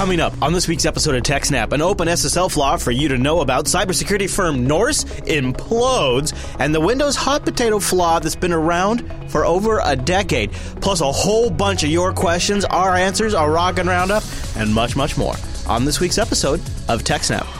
Coming up on this week's episode of TechSnap, an OpenSSL flaw for you to know about, cybersecurity firm Norse implodes, and the Windows hot potato flaw that's been around for over a decade. Plus, a whole bunch of your questions, our answers, our rockin' roundup, and much, much more on this week's episode of TechSnap.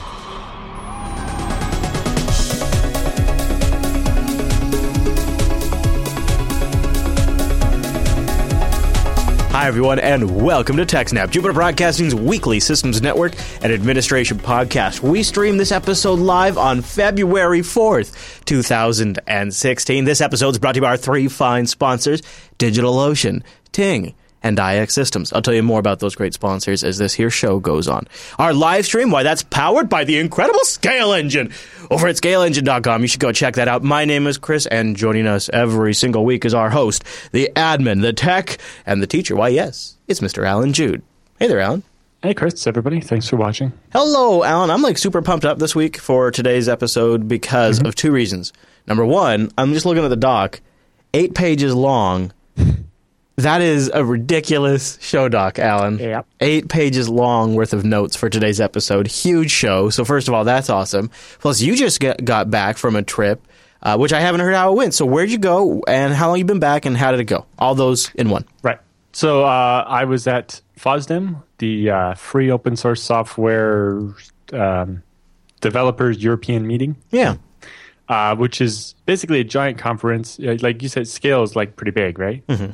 Hi, everyone, and welcome to TechSnap, Jupiter Broadcasting's weekly systems network and administration podcast. We stream this episode live on February 4th, 2016. This episode is brought to you by our three fine sponsors DigitalOcean, Ting, and iXsystems. I'll tell you more about those great sponsors as this here show goes on. Our live stream, why, that's powered by the incredible ScaleEngine. Over at scaleengine.com, you should go check that out. My name is Chris, and joining us every single week is our host, the admin, the tech, and the teacher. Why, yes, it's Mr. Allan Jude. Hey there, Allan. Hey, Chris, everybody. Thanks for watching. Hello, Allan. I'm like super pumped up this week for today's episode because mm-hmm. of two reasons. Number one, I'm just looking at the doc, eight pages long. That is a ridiculous show doc, Allan. Yep. Eight pages long worth of notes for today's episode. Huge show. So first of all, that's awesome. Plus, you just get, got back from a trip, uh, which I haven't heard how it went. So where'd you go, and how long you been back, and how did it go? All those in one. Right. So uh, I was at FOSDEM, the uh, free open source software um, developers European meeting. Yeah. Uh, which is basically a giant conference. Like you said, scale is like pretty big, right? Mm-hmm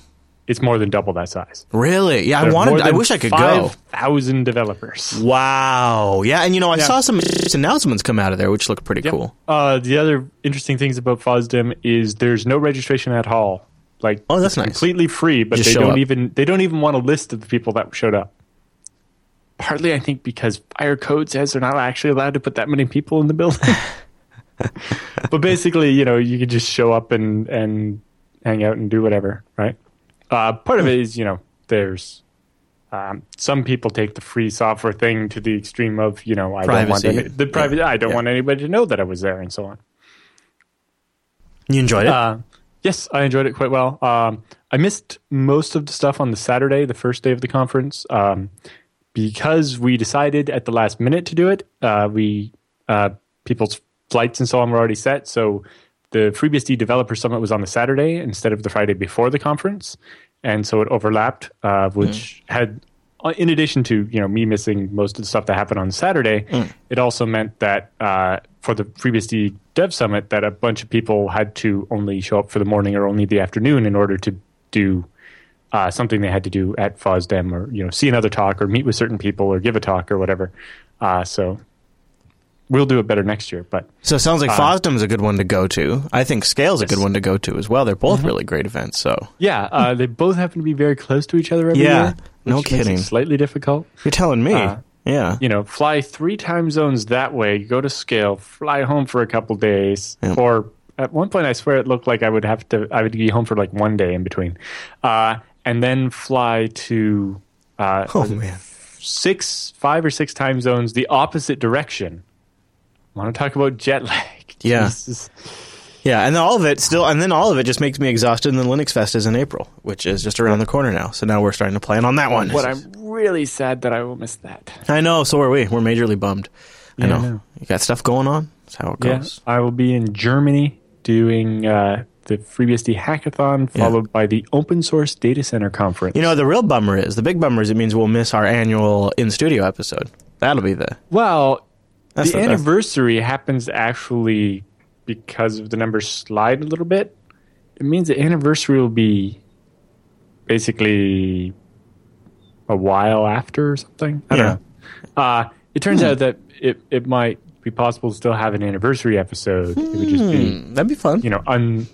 it's more than double that size. Really? Yeah, I wanted. I wish I could 5, go. Thousand developers. Wow. Yeah, and you know, I yeah. saw some announcements come out of there, which looked pretty yep. cool. Uh, the other interesting things about FOSDEM is there's no registration at all. Like, oh, that's nice. Completely free, but Just they don't up. even they don't even want a list of the people that showed up. Partly, I think, because fire code says they're not actually allowed to put that many people in the building. but basically, you know, you could just show up and and hang out and do whatever, right? Uh, part of it is, you know, there's um, some people take the free software thing to the extreme of, you know, I Privacy. don't want any, the private. Yeah. I don't yeah. want anybody to know that I was there, and so on. You enjoyed it? Uh, yes, I enjoyed it quite well. Um, I missed most of the stuff on the Saturday, the first day of the conference, um, because we decided at the last minute to do it. Uh, we uh, people's flights and so on were already set, so the FreeBSD Developer Summit was on the Saturday instead of the Friday before the conference, and so it overlapped, uh, which mm. had, uh, in addition to you know me missing most of the stuff that happened on Saturday, mm. it also meant that uh, for the FreeBSD Dev Summit, that a bunch of people had to only show up for the morning or only the afternoon in order to do uh, something they had to do at FOSDEM or you know see another talk or meet with certain people or give a talk or whatever. Uh, so we'll do it better next year. But so it sounds like uh, FOSDEM is a good one to go to. I think Scale's yes. a good one to go to as well. They're both mm-hmm. really great events. So yeah, uh, they both happen to be very close to each other every yeah, year. no kidding. slightly difficult. You're telling me. Uh, yeah. You know, fly three time zones that way, go to Scale, fly home for a couple days, yeah. or at one point I swear it looked like I would have to I would be home for like one day in between, uh, and then fly to. Uh, oh man. Six, five or six time zones the opposite direction want to talk about jet lag. Yeah. Jesus. Yeah, and then all of it still, and then all of it just makes me exhausted. And then LinuxFest is in April, which is just around the corner now. So now we're starting to plan on that one. But I'm really sad that I will miss that. I know. So are we. We're majorly bummed. Yeah, I, know. I know. You got stuff going on. That's how it goes. Yeah, I will be in Germany doing uh, the FreeBSD hackathon, followed yeah. by the Open Source Data Center Conference. You know, the real bummer is the big bummer is it means we'll miss our annual in studio episode. That'll be the well. That's the, anniversary happens actually because of the numbers slide a little bit. It means the anniversary will be basically a while after or something. I don't yeah. know. Uh, it turns hmm. out that it, it might be possible to still have an anniversary episode. Hmm. It would just be hmm. that'd be fun. You know, un,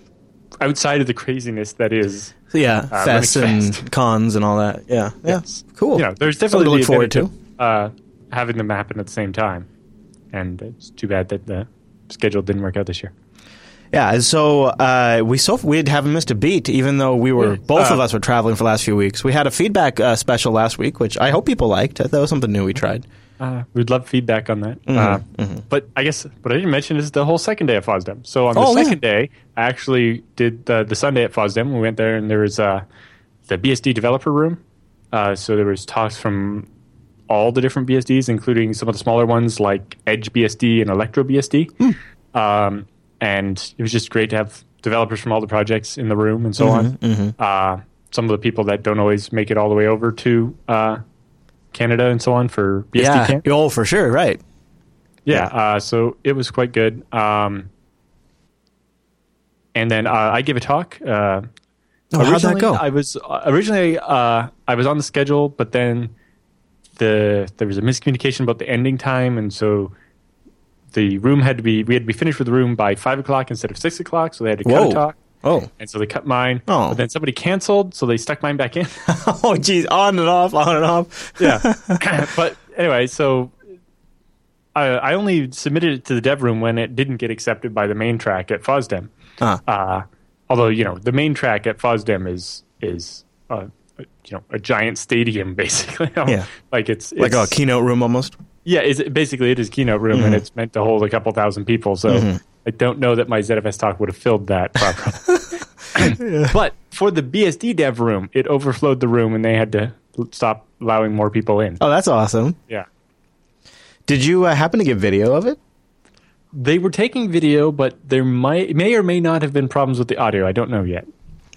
outside of the craziness that is yeah, uh, fests and fest. cons and all that. Yeah, yeah, yes. cool. You know, there's definitely Something to look forward to uh, having them happen at the same time and it's too bad that the schedule didn't work out this year. Yeah, so uh, we so we haven't missed a beat, even though we were both uh, of us were traveling for the last few weeks. We had a feedback uh, special last week, which I hope people liked. That was something new we tried. Uh, we'd love feedback on that. Mm-hmm, uh, mm-hmm. But I guess what I didn't mention is the whole second day of FOSDEM. So on the oh, second yeah. day, I actually did the, the Sunday at FOSDEM. We went there, and there was uh, the BSD developer room. so there was talks from all the different BSDs, including some of the smaller ones like EdgeBSD and ElectroBSD. Um, and it was just great to have developers from all the projects in the room and so on. Uh, some of the people that don't always make it all the way over to uh, Canada and so on for BSD yeah. camp. Oh, for sure. Right. Yeah, uh, so it was quite good. Um, and then uh, I gave a talk. Uh, Oh, how'd that go? I was uh, originally uh, I was on the schedule, but then the there was a miscommunication about the ending time, and so the room had to be we had to be finished with the room by five o'clock instead of six o'clock. So they had to cut Whoa. a talk, Oh. and so they cut mine. Oh. But then somebody canceled, so they stuck mine back in. oh, geez. On and off, on and off. yeah. but anyway, so I, I only submitted it to the dev room when it didn't get accepted by the main track at FOSDEM. Huh. Uh, although you know the main track at FOSDEM is is uh, you know a giant stadium basically. Yeah. like it's, Like a keynote room almost. yeah, it's, basically it is keynote room Mm-hmm. and it's meant to hold a couple thousand people. So I don't know that my ZFS talk would have filled that properly. But for the BSD dev room, it overflowed the room and they had to stop allowing more people in. Oh, that's awesome. Yeah. Did you uh, happen to get video of it? They were taking video, but there might may or may not have been problems with the audio. I don't know yet.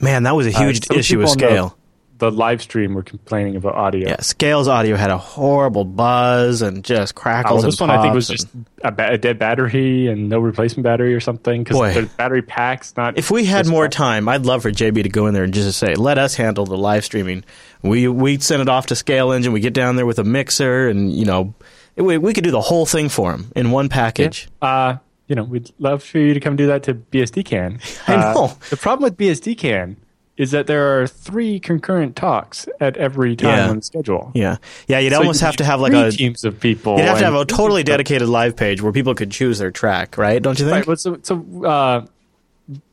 Man, that was a Uh, huge some issue of scale. on the-. Live stream were complaining about audio. Yeah, Scale's audio had a horrible buzz and just crackles and this one I think was just a, ba- a dead battery and no replacement battery or something Boy. because the battery packs not. If we had more time, I'd love for JB to go in there and just say, "Let us handle the live streaming." We we send it off to ScaleEngine. We get down there with a mixer, and you know, we, we could do the whole thing for him in one package. Uh, you know, we'd love for you to come do that to BSDCan. I Uh, know. the problem with BSDCan is that there are three concurrent talks at every time Yeah. on the schedule. Yeah, yeah. You'd So almost have to have like three a. teams of people. You'd have to have a totally dedicated live page where people could choose their track, right? Don't you think? Right. Well, so, so uh,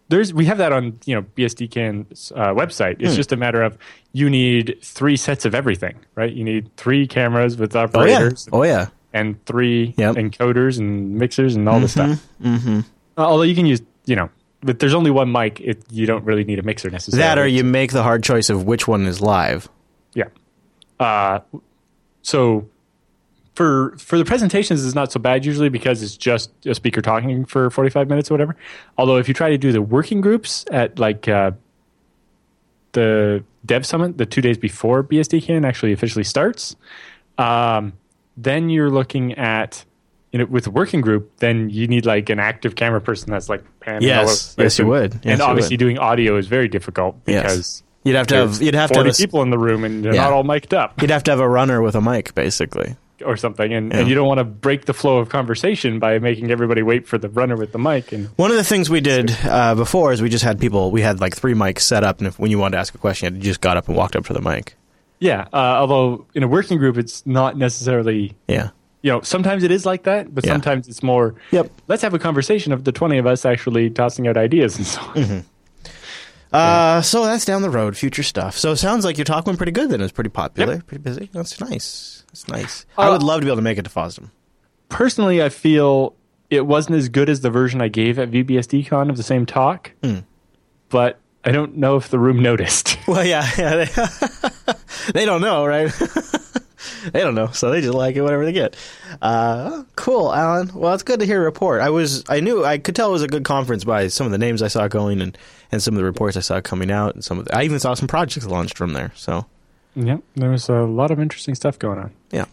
there's we have that on you know BSDCan's uh, website. Hmm. It's just a matter of you need three sets of everything, right? You need three cameras with oh yeah. operators Oh yeah. and three Yep. encoders and mixers and all this stuff. Mm-hmm. although you can use you know, but there's only one mic. It, you don't really need a mixer necessarily. That or you make the hard choice of which one is live. Yeah. Uh, so for for the presentations it's not so bad usually because it's just a speaker talking for 45 minutes or whatever. Although if you try to do the working groups at like uh, the Dev Summit, the two days before BSDCan actually officially starts, um, then you're looking at you know, with a working group, then you need like an active camera person that's like panning Yes. Yes, you would. Yes, and you obviously would. doing audio is very difficult Yes. because You'd have to have. You'd have to 40 have a. people in the room and they're Yeah. not all mic'd up You'd have to have a runner with a mic, basically. or something. And, Yeah. and you don't want to break the flow of conversation by making everybody wait for the runner with the mic. And One of the things we did uh, before is we just had people. We had like three mics set up, and if when you wanted to ask a question, you just got up and walked up to the mic. yeah, uh, although in a working group, it's not necessarily, Yeah. You know, sometimes it is like that, but Yeah. sometimes it's more, Yep. let's have a conversation of the 20 of us actually tossing out ideas and so on. Mm-hmm. Uh, so that's down the road, future stuff. So it sounds like your talk went pretty good. Then it was pretty popular, pretty busy. That's nice. That's nice. I Uh, would love to be able to make it to FOSDEM. Personally, I feel it wasn't as good as the version I gave at vBSDcon of the same talk, Hmm. but I don't know if the room noticed. Well, yeah, yeah. They, they don't know, right? they don't know, so they just like it whatever they get. Uh, cool, Allan. Well, it's good to hear a report. I was, I knew, I could tell it was a good conference by some of the names I saw going and, and some of the reports I saw coming out, and some of the, I even saw some projects launched from there. So, yeah, there was a lot of interesting stuff going on. yeah.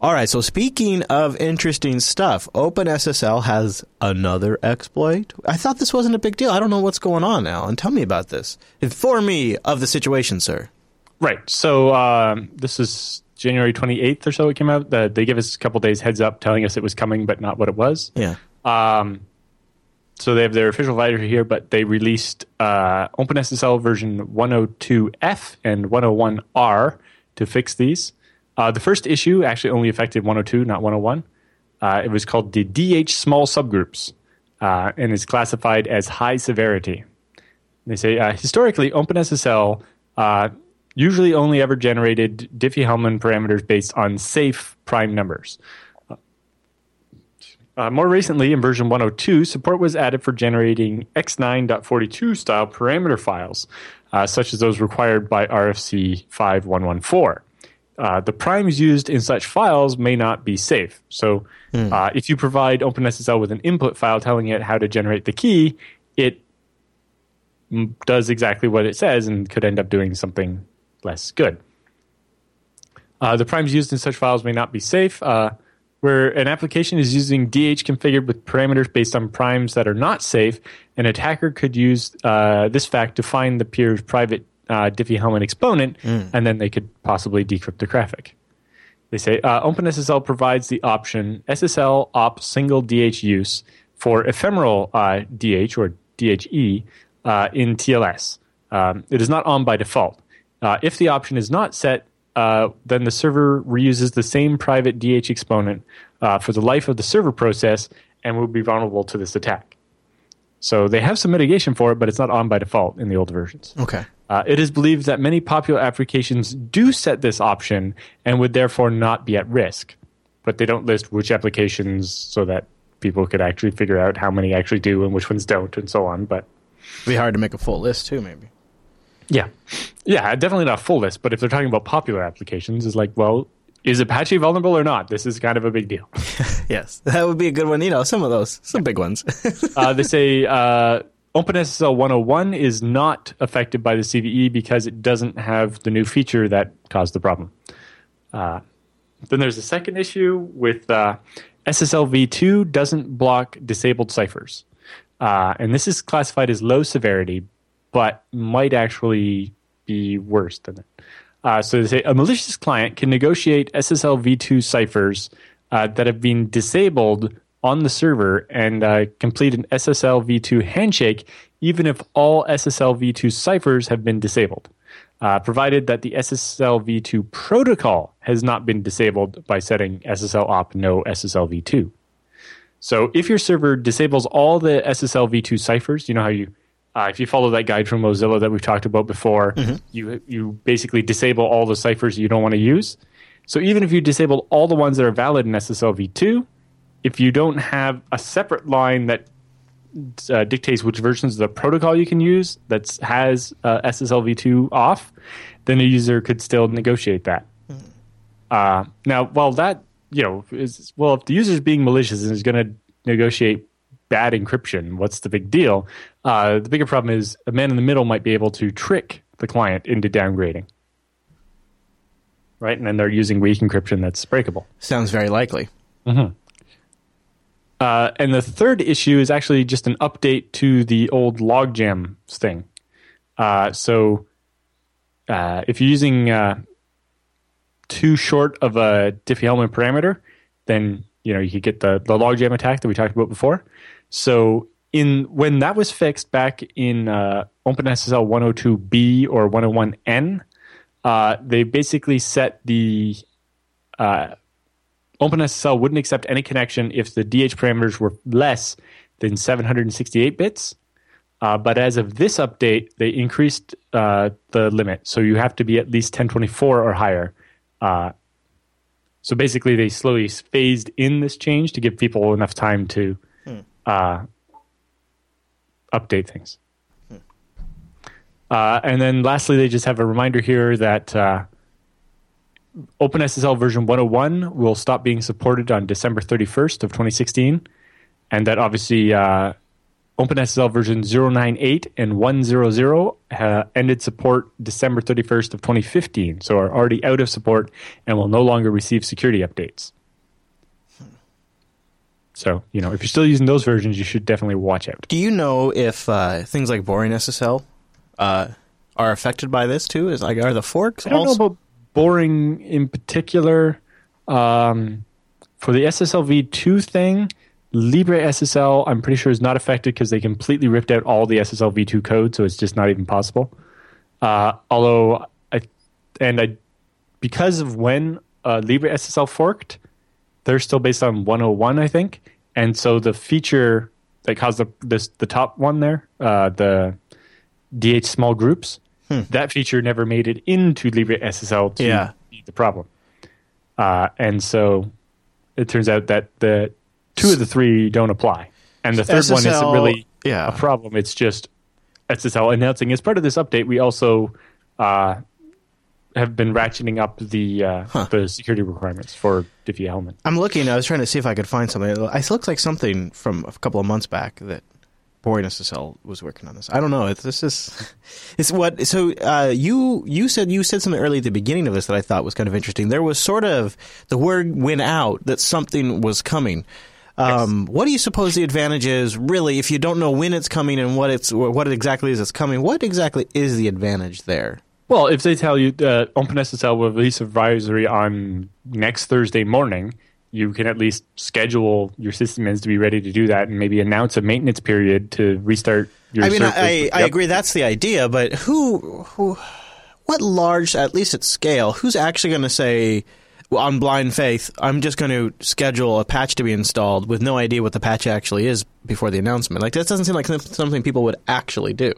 All right. So speaking of interesting stuff, OpenSSL has another exploit. I thought this wasn't a big deal. I don't know what's going on, Allan. Tell me about this. Inform me of the situation, sir. Right. So um, this is January 28th or so. It came out. The, they gave us a couple days heads up, telling us it was coming, but not what it was. Yeah. Um, so they have their official writer here, but they released uh, OpenSSL version 102F and 101R to fix these. Uh, the first issue actually only affected 102, not 101. Uh, it was called the DH small subgroups uh, and is classified as high severity. They say uh, historically, OpenSSL uh, usually only ever generated Diffie-Hellman parameters based on safe prime numbers. Uh, more recently, in version 102, support was added for generating X9.42 style parameter files, uh, such as those required by RFC 5114. uh, the primes used in such files may not be safe. So, uh, if you provide OpenSSL with an input file telling it how to generate the key, it m- does exactly what it says and could end up doing something less good. Uh, the primes used in such files may not be safe. Uh, where an application is using DH configured with parameters based on primes that are not safe, an attacker could use uh, this fact to find the peer's private uh, Diffie-Hellman exponent, and then they could possibly decrypt the traffic. They say uh, OpenSSL provides the option SSL op single DH use for ephemeral uh, DH or DHE uh, in TLS. Um, it is not on by default. Uh, if the option is not set, uh, then the server reuses the same private DH exponent uh, for the life of the server process and will be vulnerable to this attack. So they have some mitigation for it, but it's not on by default in the old versions. Okay. Uh, it is believed that many popular applications do set this option and would therefore not be at risk, but they don't list which applications so that people could actually figure out how many actually do and which ones don't, and so on. But It'd be hard to make a full list too, maybe. Yeah, yeah, definitely not full list. But if they're talking about popular applications, it's like, well, is Apache vulnerable or not? This is kind of a big deal. Yes, that would be a good one. You know, some of those, some big ones. uh, they say uh, OpenSSL 101 is not affected by the CVE because it doesn't have the new feature that caused the problem. Uh, then there's a second issue with uh, SSL v2 doesn't block disabled ciphers. Uh, and this is classified as low severity, but might actually be worse than it. Uh, so they say a malicious client can negotiate SSL v2 ciphers uh, that have been disabled on the server and uh, complete an SSL v2 handshake, even if all SSL v2 ciphers have been disabled, uh, provided that the SSL v2 protocol has not been disabled by setting SSL op no SSL v2. So if your server disables all the SSL v2 ciphers, you know how you uh, if you follow that guide from Mozilla that we've talked about before, you you basically disable all the ciphers you don't want to use. So even if you disable all the ones that are valid in SSL v2, if you don't have a separate line that uh, dictates which versions of the protocol you can use that has uh, SSL v2 off, then a user could still negotiate that. Uh, now, while that you know is well, if the user is being malicious and is going to negotiate bad encryption, what's the big deal? Uh, the bigger problem is a man in the middle might be able to trick the client into downgrading, right? And then they're using weak encryption that's breakable. Sounds very likely. Uh, and the third issue is actually just an update to the old logjam thing. Uh, so uh, if you're using uh, too short of a Diffie-Hellman parameter, then you know you could get the the logjam attack that we talked about before. So in when that was fixed back in uh, OpenSSL 102b or 101n, uh, they basically set the uh, OpenSSL wouldn't accept any connection if the DH parameters were less than 768 bits. Uh, but as of this update, they increased uh, the limit, so you have to be at least 1024 or higher. Uh, so basically, they slowly phased in this change to give people enough time to uh, update things. Uh, and then lastly, they just have a reminder here that uh, OpenSSL version 101 will stop being supported on December 31st of 2016, and that obviously uh, OpenSSL version 098 and 100 uh, ended support December 31st of 2015, so are already out of support and will no longer receive security updates. So, you know, if you're still using those versions, you should definitely watch out. Do you know if uh, things like BoringSSL uh, are affected by this too? Is like are the forks I don't also? know about boring in particular. Um, for the SSL v2 thing, LibreSSL, I'm pretty sure is not affected because they completely ripped out all the SSL v2 code, so it's just not even possible. Uh, although I and I because of when uh, LibreSSL forked, they're still based on 101, I think, and so the feature that caused the this the top one there, uh, the DH small groups, that feature never made it into LibreSSL to Yeah. the problem. Uh, and so it turns out that the two of the three don't apply, and the third one isn't really yeah. a problem. It's just SSL announcing as part of this update. We also uh, have been ratcheting up the uh, the security requirements for Diffie Hellman. I'm looking. I was trying to see if I could find something. It looks like something from a couple of months back that BoringSSL was working on this. I don't know. It's this is it's what. So uh, you you said you said something early at the beginning of this that I thought was kind of interesting. There was sort of the word went out that something was coming. Um, yes. What do you suppose the advantage is, really, if you don't know when it's coming and what it's what exactly is it's coming? What exactly is the advantage there? Well, if they tell you that OpenSSL will release advisory on next Thursday morning, you can at least schedule your systems to be ready to do that and maybe announce a maintenance period to restart your I mean, I, I agree that's the idea, but who, who, what large, at least at scale, who's actually going to say, on blind faith, I'm just going to schedule a patch to be installed with no idea what the patch actually is before the announcement? Like, that doesn't seem like something people would actually do.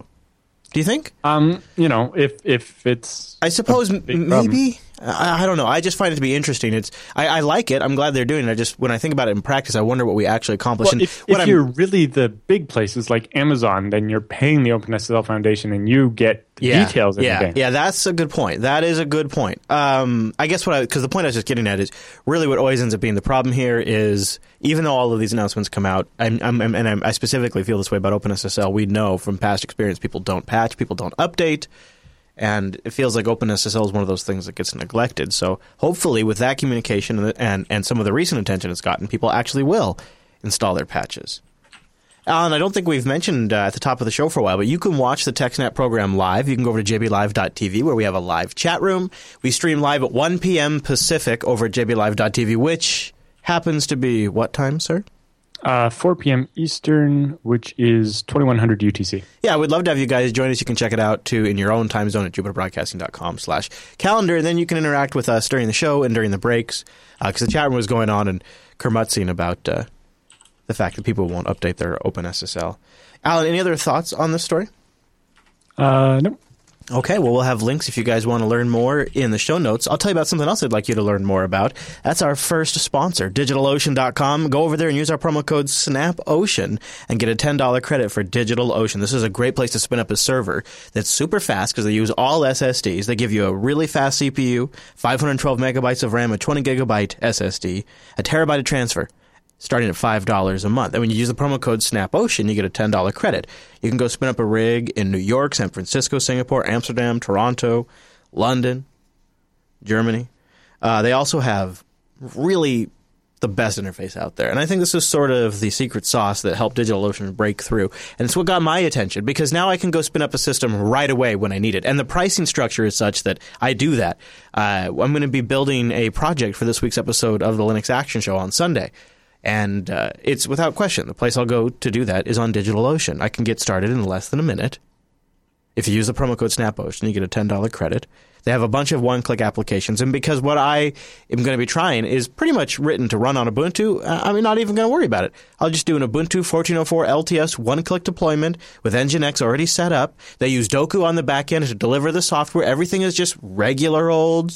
Do you think? Um, you know, if if it's, I suppose maybe. I, I, don't know. I just find it to be interesting. It's I, I, like it. I'm glad they're doing it. I just when I think about it in practice, I wonder what we actually accomplish. Well, if, if you're really the big places like Amazon, then you're paying the OpenSSL Foundation, and you get yeah, details. Yeah, yeah, that's a good point. That is a good point. Um, I guess what I because the point I was just getting at is really what always ends up being the problem here is even though all of these announcements come out, I'm, I'm, and I'm, I specifically feel this way about OpenSSL. We know from past experience, people don't patch, people don't update and it feels like OpenSSL is one of those things that gets neglected. So hopefully, with that communication and, and, and some of the recent attention it's gotten, people actually will install their patches. Allan, I don't think we've mentioned uh, at the top of the show for a while, but you can watch the TechSnap program live. You can go over to jblive.tv where we have a live chat room. We stream live at 1 p.m. Pacific over at jblive.tv, which happens to be what time, sir? Uh, 4 p.m. Eastern, which is 2100 UTC. Yeah, we'd love to have you guys join us. You can check it out too in your own time zone at jupiterbroadcasting.com slash calendar. And then you can interact with us during the show and during the breaks because uh, the chat room was going on and kermutzing about uh, the fact that people won't update their OpenSSL. Allan, any other thoughts on this story? Uh, nope. Okay, well, we'll have links if you guys want to learn more in the show notes. I'll tell you about something else I'd like you to learn more about. That's our first sponsor, DigitalOcean.com. Go over there and use our promo code SNAPOcean and get a $10 credit for DigitalOcean. This is a great place to spin up a server that's super fast because they use all SSDs. They give you a really fast CPU, 512 megabytes of RAM, a 20 gigabyte SSD, a terabyte of transfer starting at $5 a month. And when you use the promo code SNAPOcean, you get a $10 credit. You can go spin up a rig in New York, San Francisco, Singapore, Amsterdam, Toronto, London, Germany. Uh, they also have really the best interface out there. And I think this is sort of the secret sauce that helped DigitalOcean break through. And it's what got my attention because now I can go spin up a system right away when I need it. And the pricing structure is such that I do that. Uh, I'm going to be building a project for this week's episode of the Linux Action Show on Sunday. And uh, it's without question the place I'll go to do that is on DigitalOcean. I can get started in less than a minute. If you use the promo code SNAPOcean, you get a $10 credit. They have a bunch of one click applications. And because what I am going to be trying is pretty much written to run on Ubuntu, I'm not even going to worry about it. I'll just do an Ubuntu 1404 LTS one click deployment with Nginx already set up. They use Dokku on the back end to deliver the software. Everything is just regular old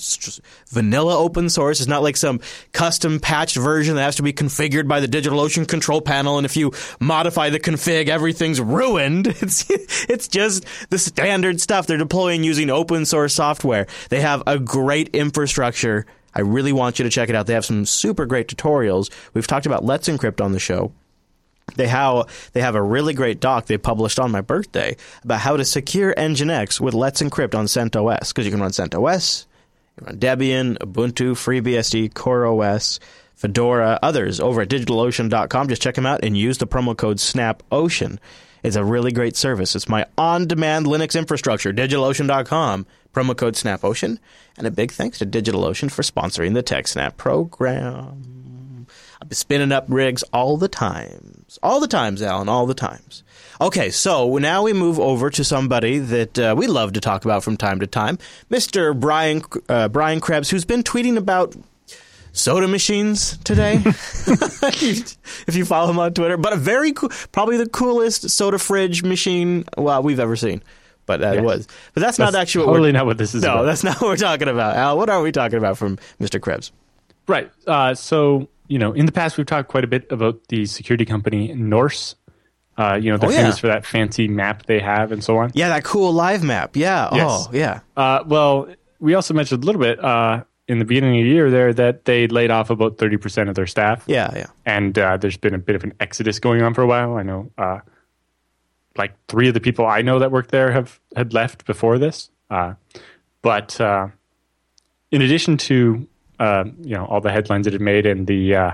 vanilla open source. It's not like some custom patched version that has to be configured by the DigitalOcean control panel. And if you modify the config, everything's ruined. It's, it's just the standard stuff. They're deploying using open source software there. They have a great infrastructure. I really want you to check it out. They have some super great tutorials. We've talked about Let's Encrypt on the show. They have they have a really great doc they published on my birthday about how to secure Nginx with Let's Encrypt on CentOS because you can run CentOS, you can run Debian, Ubuntu, FreeBSD, CoreOS, Fedora, others over at DigitalOcean.com. Just check them out and use the promo code SNAPOcean. It's a really great service. It's my on-demand Linux infrastructure, DigitalOcean.com promo code SNAPOcean, and a big thanks to DigitalOcean for sponsoring the TechSnap program. I've been spinning up rigs all the times. All the times, Allan, all the times. Okay, so now we move over to somebody that uh, we love to talk about from time to time, Mr. Brian uh, Brian Krebs, who's been tweeting about soda machines today. if you follow him on Twitter, but a very cool, probably the coolest soda fridge machine well we've ever seen but that yes. was. But that's, that's, not actually what totally not what this is. No, about. that's not what we're talking about. Al, what are we talking about from Mr. Krebs? Right. Uh, so you know, in the past we've talked quite a bit about the security company Norse. Uh, you know, they're oh, yeah. famous for that fancy map they have and so on. Yeah, that cool live map. Yeah. Yes. Oh, yeah. Uh, well, we also mentioned a little bit uh, in the beginning of the year there that they laid off about 30% of their staff. Yeah, yeah. And uh, there's been a bit of an exodus going on for a while. I know uh, like three of the people I know that work there have had left before this. Uh, but uh, in addition to uh, you know all the headlines it had made and the uh,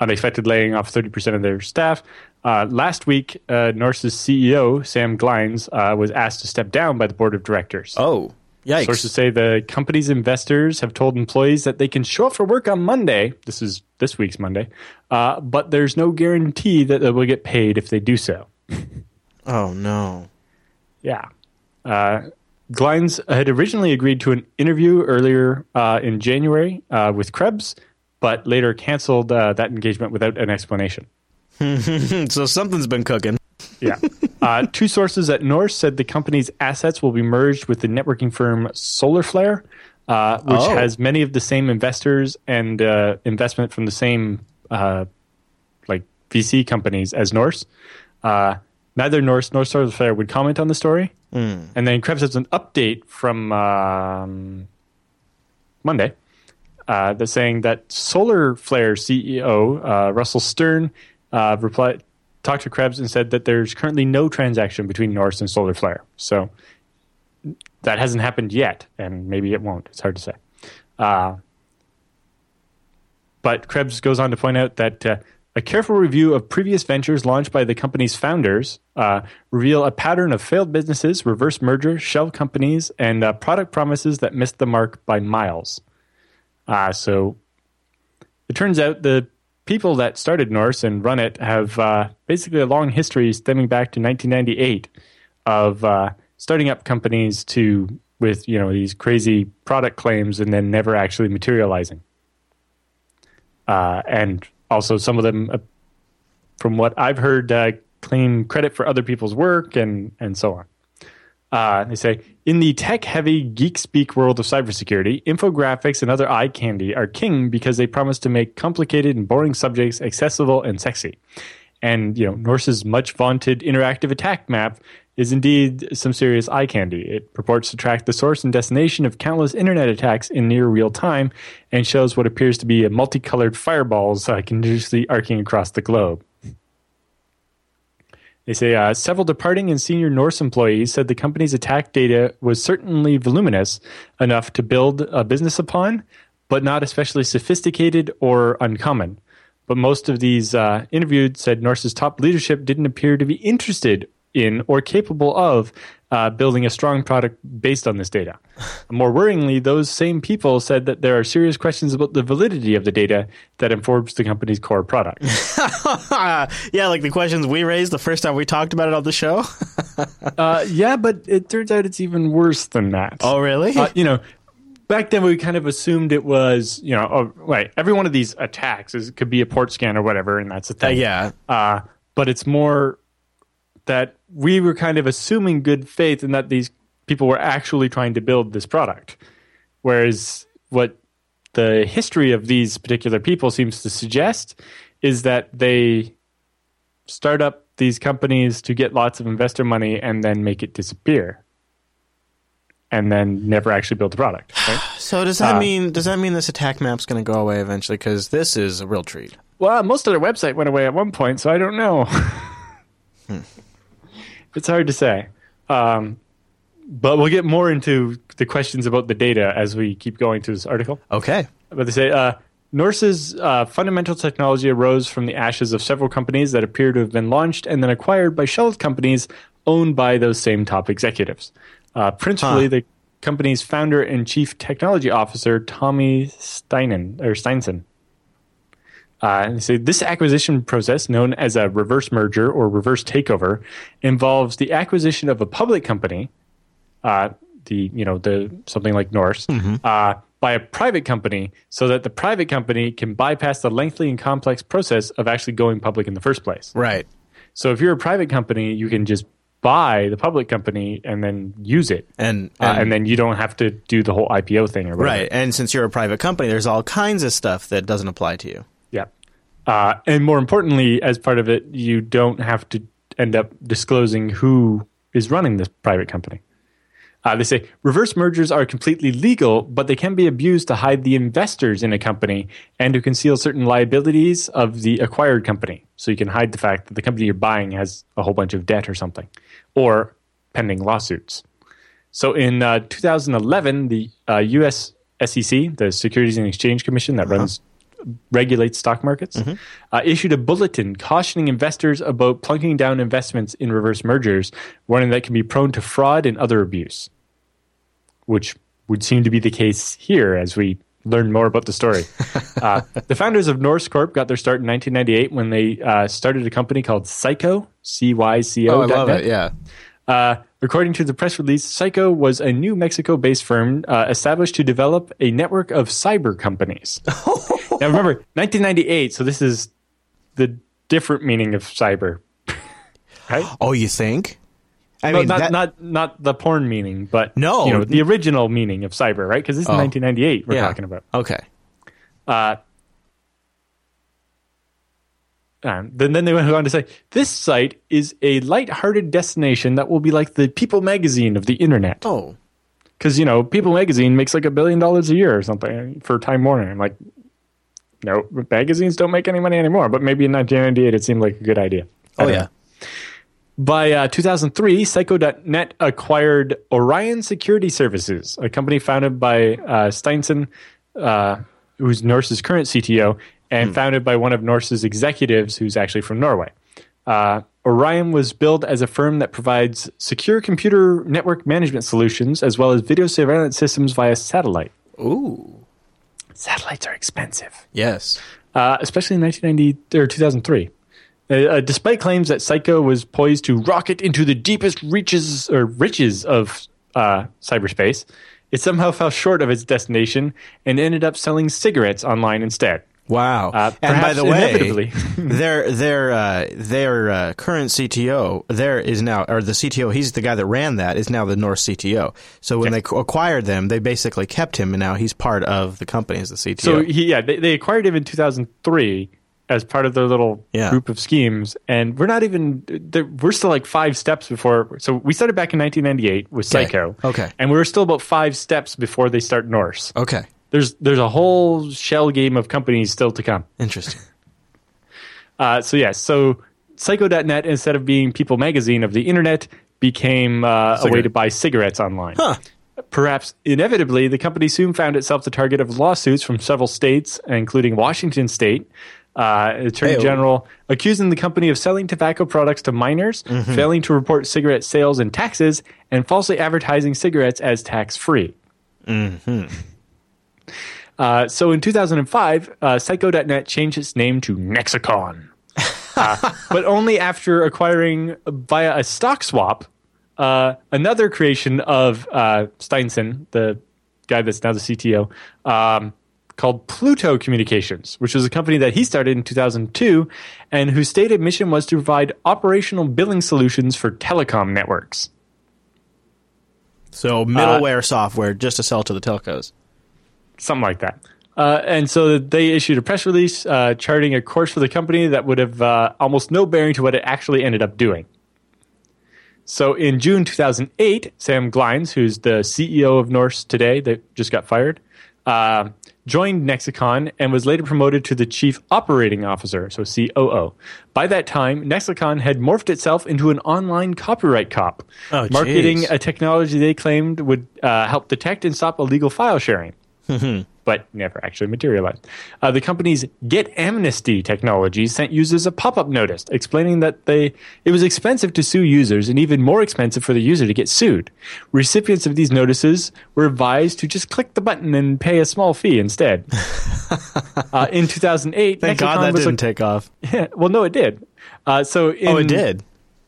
unexpected laying off 30% of their staff, uh, last week uh, Norse's CEO Sam Glines uh, was asked to step down by the board of directors. Oh, yikes. Sources say the company's investors have told employees that they can show up for work on Monday. This is this week's Monday, uh, but there's no guarantee that they will get paid if they do so. Oh, no. Yeah. Uh, Glines had originally agreed to an interview earlier uh, in January uh, with Krebs, but later canceled uh, that engagement without an explanation. so something's been cooking. Yeah. Uh, two sources at Norse said the company's assets will be merged with the networking firm Solarflare, uh, which Oh. has many of the same investors and uh, investment from the same uh, like VC companies as Norse. Uh, neither Norse nor Solarflare would comment on the story. And then Krebs has an update from um, Monday uh, that's saying that Solarflare CEO uh, Russell Stern uh, replied, talked to Krebs and said that there's currently no transaction between Norse and Solarflare. So that hasn't happened yet, and maybe it won't. It's hard to say. Uh, but Krebs goes on to point out that uh, a careful review of previous ventures launched by the company's founders uh, reveal a pattern of failed businesses, reverse merger, shell companies, and uh, product promises that missed the mark by miles. Uh, so it turns out the people that started Norse and run it have uh, basically a long history stemming back to 1998 of uh, starting up companies to with you know these crazy product claims and then never actually materializing. Uh, and also some of them, uh, from what I've heard, uh, claim credit for other people's work and and so on. Uh, they say in the tech-heavy geek speak world of cybersecurity, infographics and other eye candy are king because they promise to make complicated and boring subjects accessible and sexy. And you know, Norse's much vaunted interactive attack map is indeed some serious eye candy. It purports to track the source and destination of countless internet attacks in near real time and shows what appears to be a multicolored fireballs uh, continuously arcing across the globe. They say uh, several departing and senior Norse employees said the company's attack data was certainly voluminous enough to build a business upon, but not especially sophisticated or uncommon. But most of these uh, interviewed said Norse's top leadership didn't appear to be interested in or capable of uh, building a strong product based on this data. More worryingly, those same people said that there are serious questions about the validity of the data that informs the company's core product. yeah, like the questions we raised the first time we talked about it on the show. Uh, yeah, but it turns out it's even worse than that. oh, really? Uh, you know, back then we kind of assumed it was, you know, oh, right. Every one of these attacks is could be a port scan or whatever, and that's the Uh, thing. yeah. Uh, but it's more that we were kind of assuming good faith and that these people were actually trying to build this product. Whereas what the history of these particular people seems to suggest is that they start up these companies to get lots of investor money and then make it disappear and then never actually build the product. Right? So does that Uh, mean does that mean this attack map's going to go away eventually? Because this is a real treat. Well, most of their website went away at one point, so I don't know. It's hard to say. Um, but we'll get more into the questions about the data as we keep going through this article. Okay. But they say uh, Norse's uh, fundamental technology arose from the ashes of several companies that appear to have been launched and then acquired by shell companies owned by those same top executives. Uh, principally, Huh. the company's founder and chief technology officer, Tommy Steinen or Steinson. Uh, say this acquisition process, known as a reverse merger or reverse takeover, involves the acquisition of a public company, uh, the you know the something like Norse, uh, by a private company, so that the private company can bypass the lengthy and complex process of actually going public in the first place. Right. So if you're a private company, you can just buy the public company and then use it, And uh, and, and then you don't have to do the whole IPO thing or whatever. right. And since you're a private company, there's all kinds of stuff that doesn't apply to you. Uh, and more importantly, as part of it, you don't have to end up disclosing who is running this private company. Uh, they say reverse mergers are completely legal, but they can be abused to hide the investors in a company and to conceal certain liabilities of the acquired company. So you can hide the fact that the company you're buying has a whole bunch of debt or something, or pending lawsuits. So in uh, 2011, the uh, U.S. SEC, the Securities and Exchange Commission that runs regulates stock markets, uh, issued a bulletin cautioning investors about plunking down investments in reverse mergers, warning that can be prone to fraud and other abuse, which would seem to be the case here as we learn more about the story. uh, the founders of Norse Corp got their start in 1998 when they uh, started a company called Cyco, C Y C O. Oh, I love it. Yeah. According to the press release, Cyco was a New Mexico based firm uh, established to develop a network of cyber companies. now, remember, 1998, so this is the different meaning of cyber. right? Oh, you think? I No, mean, not, that- not, not the porn meaning, but No. you know, the original meaning of cyber, right? Because this is Oh. 1998 we're yeah. talking about. Okay. Uh, um, then, then they went on to say this site is a light-hearted destination that will be like the People magazine of the internet. Oh, because you know People Magazine makes like a billion dollars a year or something for Time Warner. I'm like, no, magazines don't make any money anymore. But maybe in 1998 it seemed like a good idea. I oh yeah. know. By uh, 2003, Cyco.net acquired Orion Security Services, a company founded by uh, Steinson, uh, who's Norse's current CTO, and founded by one of Norse's executives, who's actually from Norway. Uh, Orion was built as a firm that provides secure computer network management solutions as well as video surveillance systems via satellite. Ooh. Satellites are expensive Yes. uh, especially in 1990 or 2003. Uh, uh, despite claims that Cyco was poised to rocket into the deepest reaches or riches of uh, cyberspace, it somehow fell short of its destination and ended up selling cigarettes online instead. Wow. Uh, and by the way, their their uh, their uh, current CTO there is now, or the CTO, he's the guy that ran that, is now the Norse CTO. So when they acquired them, they basically kept him, and now he's part of the company as the CTO. So he, yeah, they, they acquired him in 2003 as part of their little Yeah. group of schemes, and we're not even we're still like five steps before. So we started back in 1998 with Okay. Cyco, Okay. and we were still about five steps before they start Norse. okay, There's there's a whole shell game of companies still to come. interesting. Uh, so yes, so Cyco.net instead of being People Magazine of the internet became uh, a way to buy cigarettes online. Huh. Perhaps inevitably, the company soon found itself the target of lawsuits from several states, including Washington State. Uh, Attorney Hey-o. General accusing the company of selling tobacco products to minors, Mm-hmm. failing to report cigarette sales and taxes, and falsely advertising cigarettes as tax free. Mm-hmm. Uh, so in 2005, uh, Cyco.net changed its name to Nexicon, uh, but only after acquiring via a stock swap uh, another creation of uh, Steinson, the guy that's now the CTO, um, called Pluto Communications, which was a company that he started in 2002 and whose stated mission was to provide operational billing solutions for telecom networks. So middleware software just to sell to the telcos. Something like that. Uh, and so they issued a press release uh, charting a course for the company that would have uh, almost no bearing to what it actually ended up doing. So in June 2008, Sam Glines, who's the CEO of Norse today, that just got fired, uh, joined Nexicon and was later promoted to the chief operating officer, so COO. By that time, Nexicon had morphed itself into an online copyright cop, Oh, marketing jeez. a technology they claimed would uh, help detect and stop illegal file sharing but never actually materialized. Uh, the company's Get Amnesty technology sent users a pop-up notice explaining that they it was expensive to sue users and even more expensive for the user to get sued. Recipients of these notices were advised to just click the button and pay a small fee instead. uh, in 2008, Thank God Nexicon that didn't take off. a, well, no, it did. Uh, so in, Oh, it did.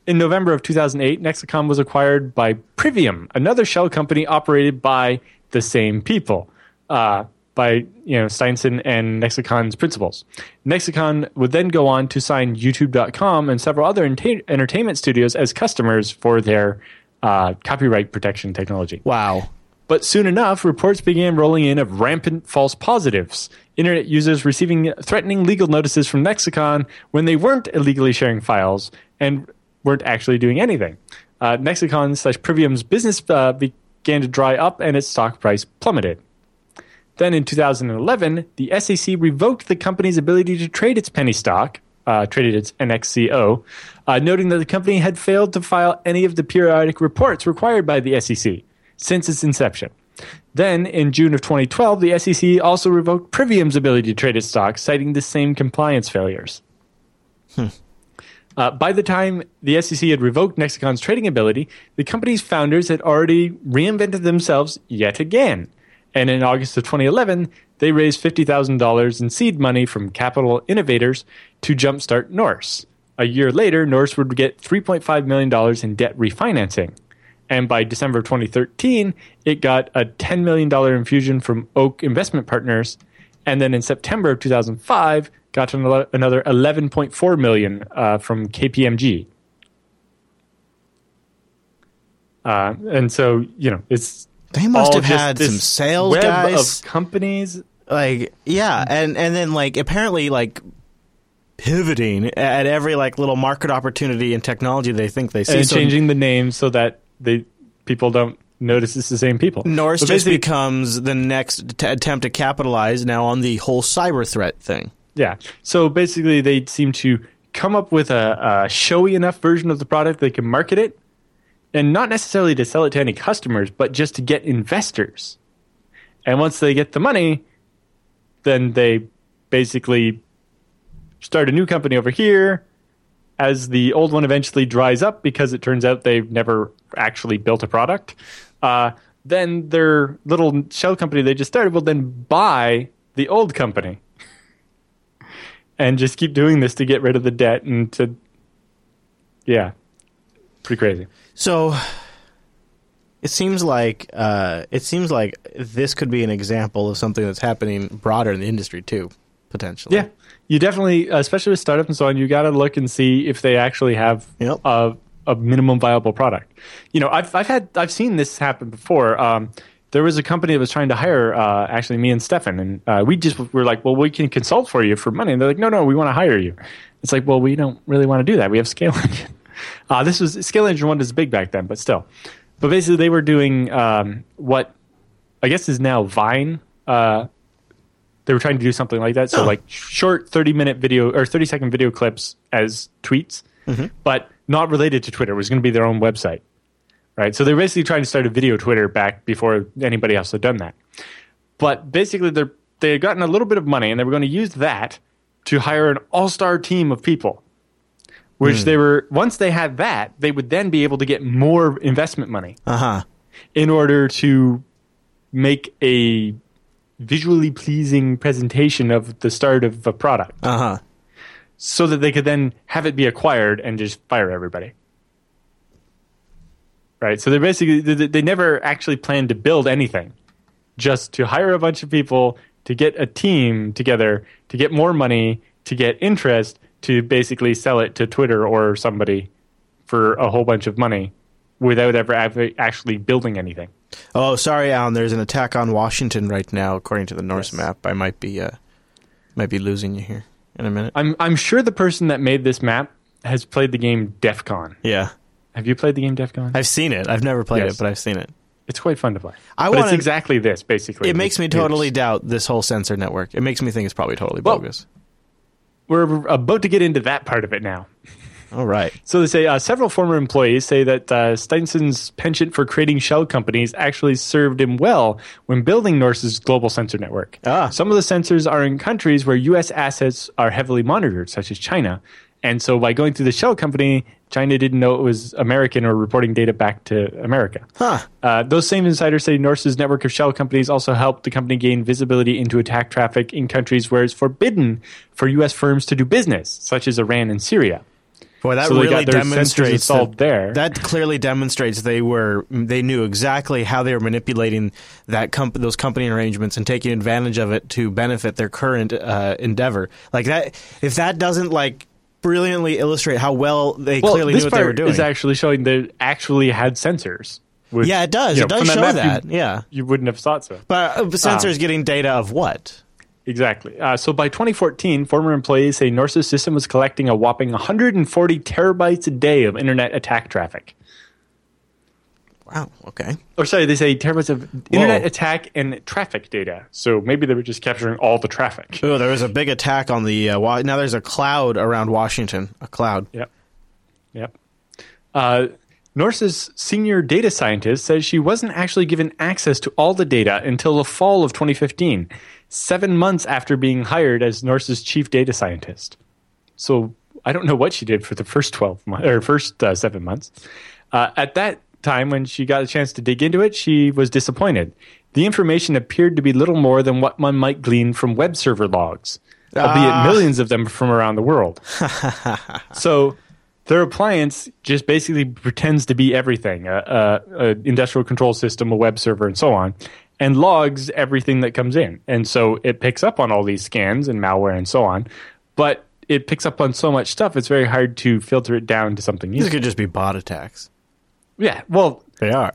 in November of 2008, Nexicon was acquired by Priviam, another shell company operated by the same people, uh, by you know Steinson and Nexicon's principals. Nexicon would then go on to sign YouTube.com and several other enta- entertainment studios as customers for their uh, copyright protection technology. Wow. But soon enough, reports began rolling in of rampant false positives. Internet users receiving threatening legal notices from Nexicon when they weren't illegally sharing files and weren't actually doing anything. Uh, Nexicon slash Priviam's business uh, began began to dry up and its stock price plummeted. Then in 2011, the SEC revoked the company's ability to trade its penny stock, uh, traded its NXCO, uh, noting that the company had failed to file any of the periodic reports required by the SEC since its inception. Then, in June of 2012, the SEC also revoked Priviam's ability to trade its stock, citing the same compliance failures. Uh, by the time the SEC had revoked Nexicon's trading ability, the company's founders had already reinvented themselves yet again. And in August of 2011, they raised $50,000 in seed money from Capital Innovators to jumpstart Norse. A year later, Norse would get $3.5 million in debt refinancing. And by December of 2013, it got a $10 million infusion from Oak Investment Partners. And then in September of 2005, got another another 11.4 million uh, from KPMG. Uh, and so, you know, it's They must have had some sales web guys. of companies. like yeah, and and then like apparently like pivoting at every like little market opportunity and technology they think they see. and So changing the name so that they people don't notice it's the same people. Norse But just becomes the next t- attempt to capitalize now on the whole cyber threat thing. Yeah. So basically, they seem to come up with a, a showy enough version of the product they can market it, and not necessarily to sell it to any customers, but just to get investors. And once they get the money, then they basically start a new company over here. As the old one eventually dries up because it turns out they've never actually built a product, uh, then their little shell company they just started will then buy the old company and just keep doing this to get rid of the debt and to yeah pretty crazy So it seems like uh, it seems like this could be an example of something that's happening broader in the industry too, potentially. yeah you definitely especially with startups and so on you got to look and see if they actually have Yep. a, a minimum viable product you know I've, I've had i've seen this happen before um, there was a company that was trying to hire uh, actually me and Stefan, and uh, we just were like, "Well, we can consult for you for money." And they're like, "No, no, we want to hire you." It's like, "Well, we don't really want to do that. We have Scale Engine." Uh, this was ScaleEngine one was big back then, but still. But basically, they were doing um, what I guess is now Vine. Uh, they were trying to do something like that. So, Oh. like short thirty minute video or thirty second video clips as tweets, but not related to Twitter. It was going to be their own website right? So they're basically trying to start a video Twitter back before anybody else had done that. But basically, they they had gotten a little bit of money, and they were going to use that to hire an all star team of people. Which they were once they had that, they would then be able to get more investment money Uh huh. in order to make a visually pleasing presentation of the start of a product, Uh huh. so that they could then have it be acquired and just fire everybody. Right. So they basically they, they never actually planned to build anything, just to hire a bunch of people to get a team together to get more money to get interest to basically sell it to Twitter or somebody for a whole bunch of money without ever actually building anything. Oh, sorry, Alan. There's an attack on Washington right now, according to the Norse Yes. map. I might be uh, might be losing you here in a minute. I'm I'm sure the person that made this map has played the game DEF CON. Yeah, Have you played the game DEF CON? I've seen it. I've never played Yes. it, but I've seen it. It's quite fun to play. I wanna- exactly this, basically. It makes me totally doubt this whole sensor network. It makes me think it's probably totally Well- bogus. We're about to get into that part of it now. All right. So they say uh, several former employees say that uh, Stiansen's penchant for creating shell companies actually served him well when building Norse's global sensor network. Ah. Some of the sensors are in countries where U.S. assets are heavily monitored, such as China. And so by going through the shell company, China didn't know it was American or reporting data back to America. Huh. Uh, those same insiders say Norse's network of shell companies also helped the company gain visibility into attack traffic in countries where it's forbidden for U.S. firms to do business, such as Iran and Syria. Boy, that So they really got their sensors demonstrates installed that, there. That clearly demonstrates they were they knew exactly how they were manipulating that comp- those company arrangements and taking advantage of it to benefit their current uh, endeavor. Like that, if that doesn't like brilliantly illustrate how well they clearly knew what they were doing. is actually showing they actually had sensors. which, yeah, it does. you it know, does show map, that. You, yeah, you wouldn't have thought so. but uh, sensors getting data of what? Exactly. Uh, so by 2014, former employees say Norse's system was collecting a whopping 140 terabytes a day of internet attack traffic. Wow. Okay. Or sorry, they say terabytes of internet Whoa. attack and traffic data. So maybe they were just capturing all the traffic. Oh, there was a big attack on the. Uh, wa- now there's a cloud around Washington. A cloud. Yep. Yep. Uh, Norse's senior data scientist says she wasn't actually given access to all the data until the fall of 2015, seven months after being hired as Norse's chief data scientist. So I don't know what she did for the first 12 months or first uh, seven months. Uh, at that time, when she got a chance to dig into it, she was disappointed. The information appeared to be little more than what one might glean from web server logs, albeit Ah. millions of them from around the world. so their appliance just basically pretends to be everything a, a, a industrial control system, a web server, and so on, and logs everything that comes in. And so it picks up on all these scans and malware and so on, but it picks up on so much stuff, it's very hard to filter it down to something These useful. could just be bot attacks. Yeah, well, They are.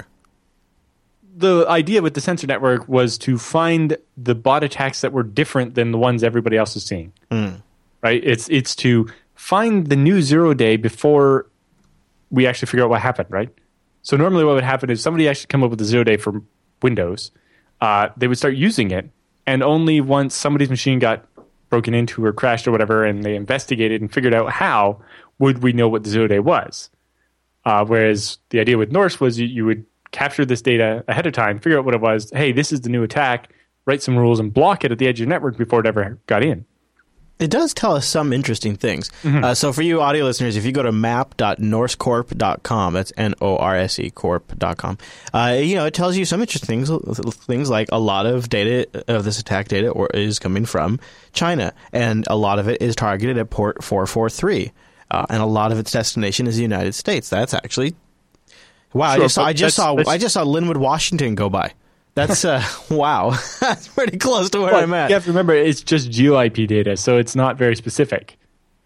the idea with the sensor network was to find the bot attacks that were different than the ones everybody else is seeing. Right? It's it's to find the new zero day before we actually figure out what happened. Right? So normally, what would happen is somebody actually come up with a zero day for Windows. Uh, they would start using it, and only once somebody's machine got broken into or crashed or whatever, and they investigated and figured out how, would we know what the zero day was. Uh, whereas the idea with Norse was you, you would capture this data ahead of time, figure out what it was. Hey, this is the new attack. Write some rules and block it at the edge of your network before it ever got in. It does tell us some interesting things. Uh, so, for you audio listeners, if you go to map.norsecorp.com, that's N O R S E corp.com, uh, you know, it tells you some interesting things, things like a lot of data of this attack data or, is coming from China, and a lot of it is targeted at port 443, uh, and a lot of its destination is the United States. That's actually. Wow! I just saw. I just that's- saw. that's- I just saw Lynnwood, Washington go by. That's uh, wow. That's pretty close to where I'm at. You have to remember it's just GeoIP data, so it's not very specific.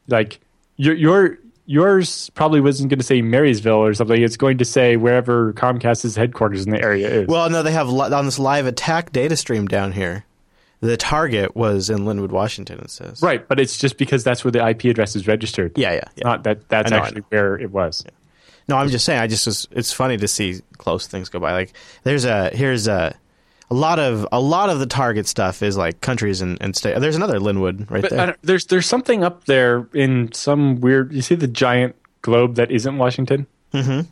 Like your your yours probably wasn't going to say Marysville or something. It's going to say wherever Comcast's headquarters in the area is. Well, no, they have li- on this live attack data stream down here. The target was in Lynnwood, Washington. It says right, but it's just because that's where the IP address is registered. Yeah, yeah, yeah. Not that that's know, actually where it was. No, I'm just saying. I just was, it's funny to see close things go by. Like there's a here's a a lot of a lot of the target stuff is like countries and, and state. There's another Lynnwood right But there. there's there's something up there in some weird. You see the giant globe that isn't Washington. Mm-hmm.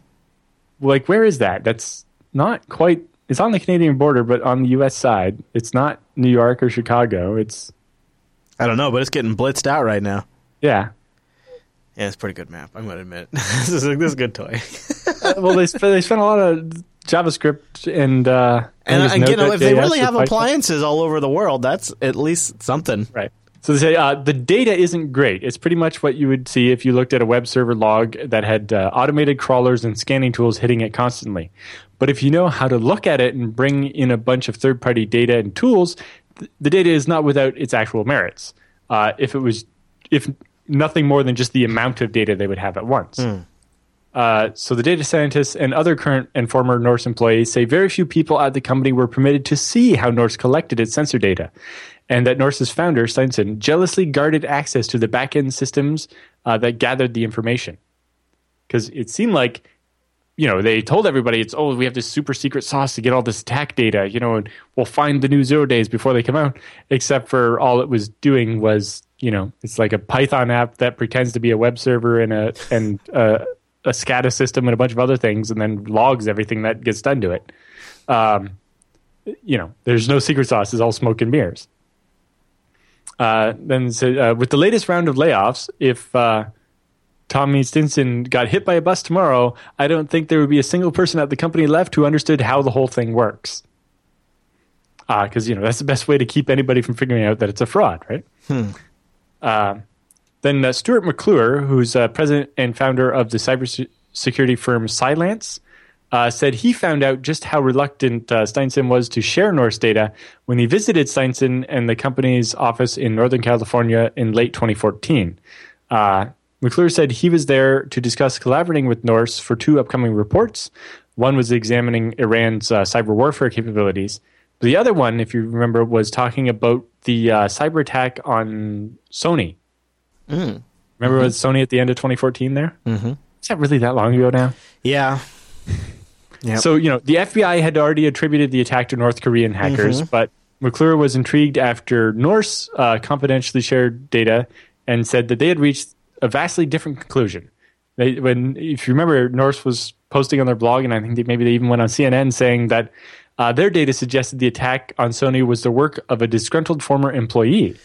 Like where is that? That's not quite. It's on the Canadian border, but on the U.S. side. It's not New York or Chicago. It's I don't know, but it's getting blitzed out right now. yeah. Yeah, it's a pretty good map. I'm going to admit this is a, this is a good toy. well, they sp- they spent a lot of JavaScript and uh, And, and you know, if they Node.js really have appliances all over the world, that's at least something. Right. So they say uh, the data isn't great. It's pretty much what you would see if you looked at a web server log that had uh, automated crawlers and scanning tools hitting it constantly. But if you know how to look at it and bring in a bunch of third party data and tools, th- the data is not without its actual merits. Uh, if it was, if nothing more than just the amount of data they would have at once. Uh, so the data scientists and other current and former Norse employees say very few people at the company were permitted to see how Norse collected its sensor data, and that Norse's founder Stiansen jealously guarded access to the back-end systems uh, that gathered the information, because it seemed like. You know, they told everybody it's oh we have this super secret sauce to get all this attack data. You know, and we'll find the new zero days before they come out. Except for all it was doing was you know it's like a Python app that pretends to be a web server and a and a SCADA system and a bunch of other things, and then logs everything that gets done to it. Um, you know, there's no secret sauce; it's all smoke and mirrors. Uh, then so, uh, with the latest round of layoffs, if uh, Tommy Stiansen got hit by a bus tomorrow, I don't think there would be a single person at the company left who understood how the whole thing works. Because you know that's the best way to keep anybody from figuring out that it's a fraud, right? Uh, then uh, Stuart McClure, who's uh, president and founder of the cybersecurity firm Cylance, uh, said he found out just how reluctant uh, Stiansen was to share Norse data when he visited Stiansen and the company's office in Northern California in late 2014. Uh, McClure said he was there to discuss collaborating with Norse for two upcoming reports. One was examining Iran's uh, cyber warfare capabilities. The other one, if you remember, was talking about the uh, cyber attack on Sony. Remember with Sony at the end of 2014 there? Mm-hmm. Is that really that long ago now? Yeah, Yep. So, you know, the FBI had already attributed the attack to North Korean hackers, but McClure was intrigued after Norse uh, confidentially shared data and said that they had reached a vastly different conclusion. They, when, if you remember, Norse was posting on their blog, and I think that maybe they even went on CNN saying that uh, their data suggested the attack on Sony was the work of a disgruntled former employee.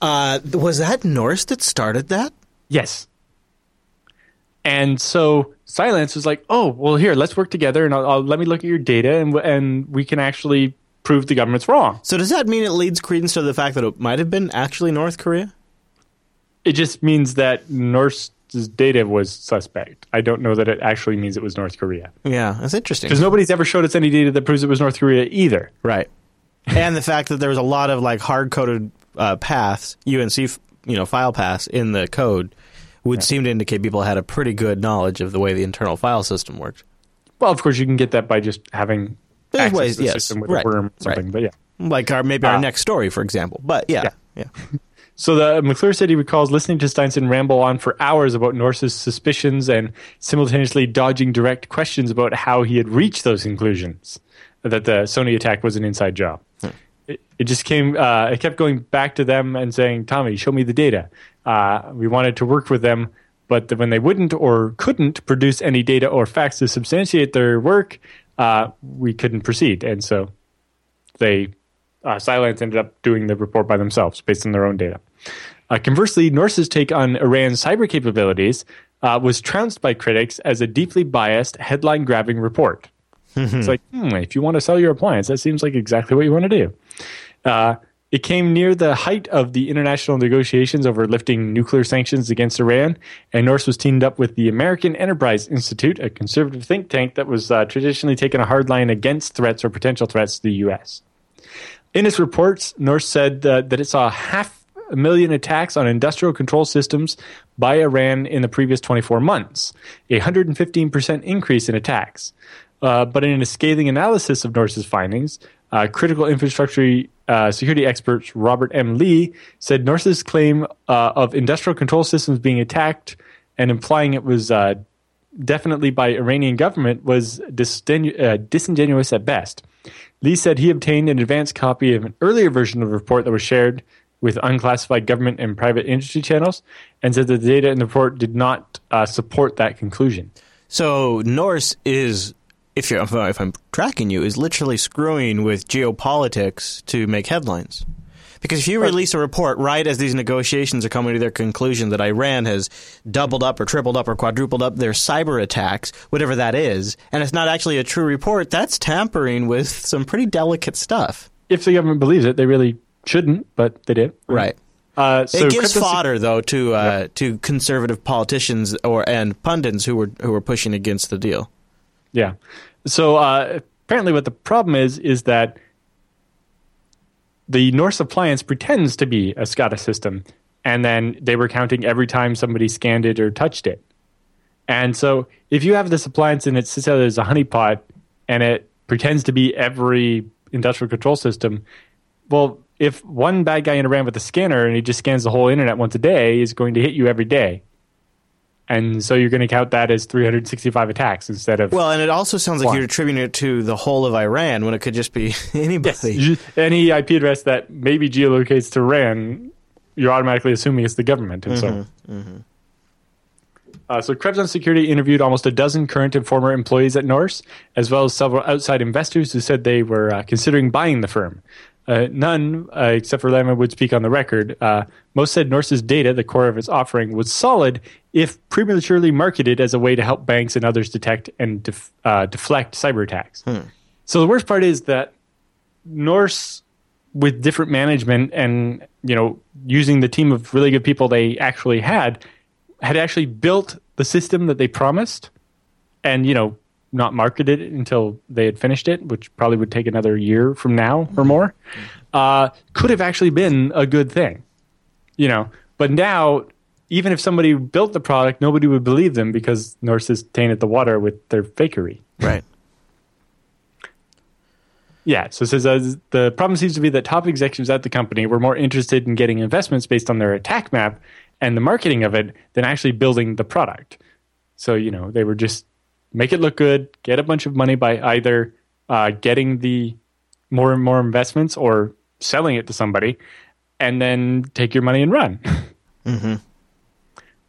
Uh, was that Norse that started that? Yes. And so Cylance was like, "Oh, well, here, let's work together, and I'll, I'll, let me look at your data, and and we can actually prove the government's wrong." So does that mean it leads credence to the fact that it might have been actually North Korea? It just means that Norse's data was suspect. I don't know that it actually means it was North Korea Yeah, that's interesting. because nobody's ever showed us any data that proves it was North Korea either. Right. and the fact that there was a lot of like hard coded uh, paths, UNC, you know, file paths in the code would seem to indicate people had a pretty good knowledge of the way the internal file system worked. Well, of course, you can get that by just having There's access ways, to the yes, system with right, a worm or something. right. But yeah. Like our maybe our Ah. next story, for example. But yeah, yeah. So the McClure said he recalls listening to Stiansen ramble on for hours about Norse's suspicions and simultaneously dodging direct questions about how he had reached those conclusions that the Sony attack was an inside job. It, it just came. Uh, it kept going back to them and saying, "Tommy, show me the data." Uh, we wanted to work with them, but when they wouldn't or couldn't produce any data or facts to substantiate their work, uh, we couldn't proceed, and so they uh, Cylance ended up doing the report by themselves based on their own data. Uh, conversely, Norse's take on Iran's cyber capabilities uh, was trounced by critics as a deeply biased, headline grabbing report. It's like, hmm, if you want to sell your appliance, that seems like exactly what you want to do. Uh, it came near the height of the international negotiations over lifting nuclear sanctions against Iran, and Norse was teamed up with the American Enterprise Institute, a conservative think tank that was uh, traditionally taken a hard line against threats or potential threats to the U.S. In its reports, Norse said uh, that it saw half a million attacks on industrial control systems by Iran in the previous 24 months, a 115% increase in attacks. Uh, but in a scathing analysis of Norse's findings, uh, critical infrastructure uh, security expert Robert M. Lee said Norse's claim uh, of industrial control systems being attacked and implying it was uh, definitely by Iranian government was disingenu- disingenuous at best. Lee said he obtained an advanced copy of an earlier version of the report that was shared with unclassified government and private industry channels, and said that the data in the report did not support that conclusion. So Norse is, if you're if I'm tracking you, is literally screwing with geopolitics to make headlines. Because if you release a report right as these negotiations are coming to their conclusion that Iran has doubled up or tripled up or quadrupled up their cyber attacks, whatever that is, and it's not actually a true report, that's tampering with some pretty delicate stuff. If the government believes it, they really shouldn't, but they did. Right. Uh, so it gives crypto- fodder though to uh, to conservative politicians or and pundits who were who were pushing against the deal. Yeah. So uh, apparently, what the problem is is that the Norse appliance pretends to be a SCADA system, and then they were counting every time somebody scanned it or touched it. And so, if you have this appliance and it sits out as a honeypot, and it pretends to be every industrial control system, well, if one bad guy in Iran with a scanner and he just scans the whole internet once a day, is going to hit you every day. And so you're going to count that as 365 attacks instead of Well, and it also sounds like you're attributing it to the whole of Iran when it could just be anybody. You- any IP address that maybe geolocates to Iran, you're automatically assuming it's the government. And so, uh, so Krebs on Security interviewed almost a dozen current and former employees at Norse, as well as several outside investors who said they were uh, considering buying the firm. Uh, none, uh, except for Lama, would speak on the record. Uh, most said Norse's data, the core of its offering, was solid if prematurely marketed as a way to help banks and others detect and def- uh, deflect cyber attacks. So the worst part is that Norse, with different management and you know using the team of really good people they actually had, had actually built the system that they promised, and you know not marketed it until they had finished it, which probably would take another year from now or more. Uh, could have actually been a good thing, you know. But now, even if somebody built the product, nobody would believe them because Norse has tainted the water with their fakery. Right. Yeah, so it says uh, the problem seems to be that top executives at the company were more interested in getting investments based on their attack map and the marketing of it than actually building the product. So you know they were just make it look good, get a bunch of money by either uh, getting the more and more investments or selling it to somebody, and then take your money and run. Mm-hmm.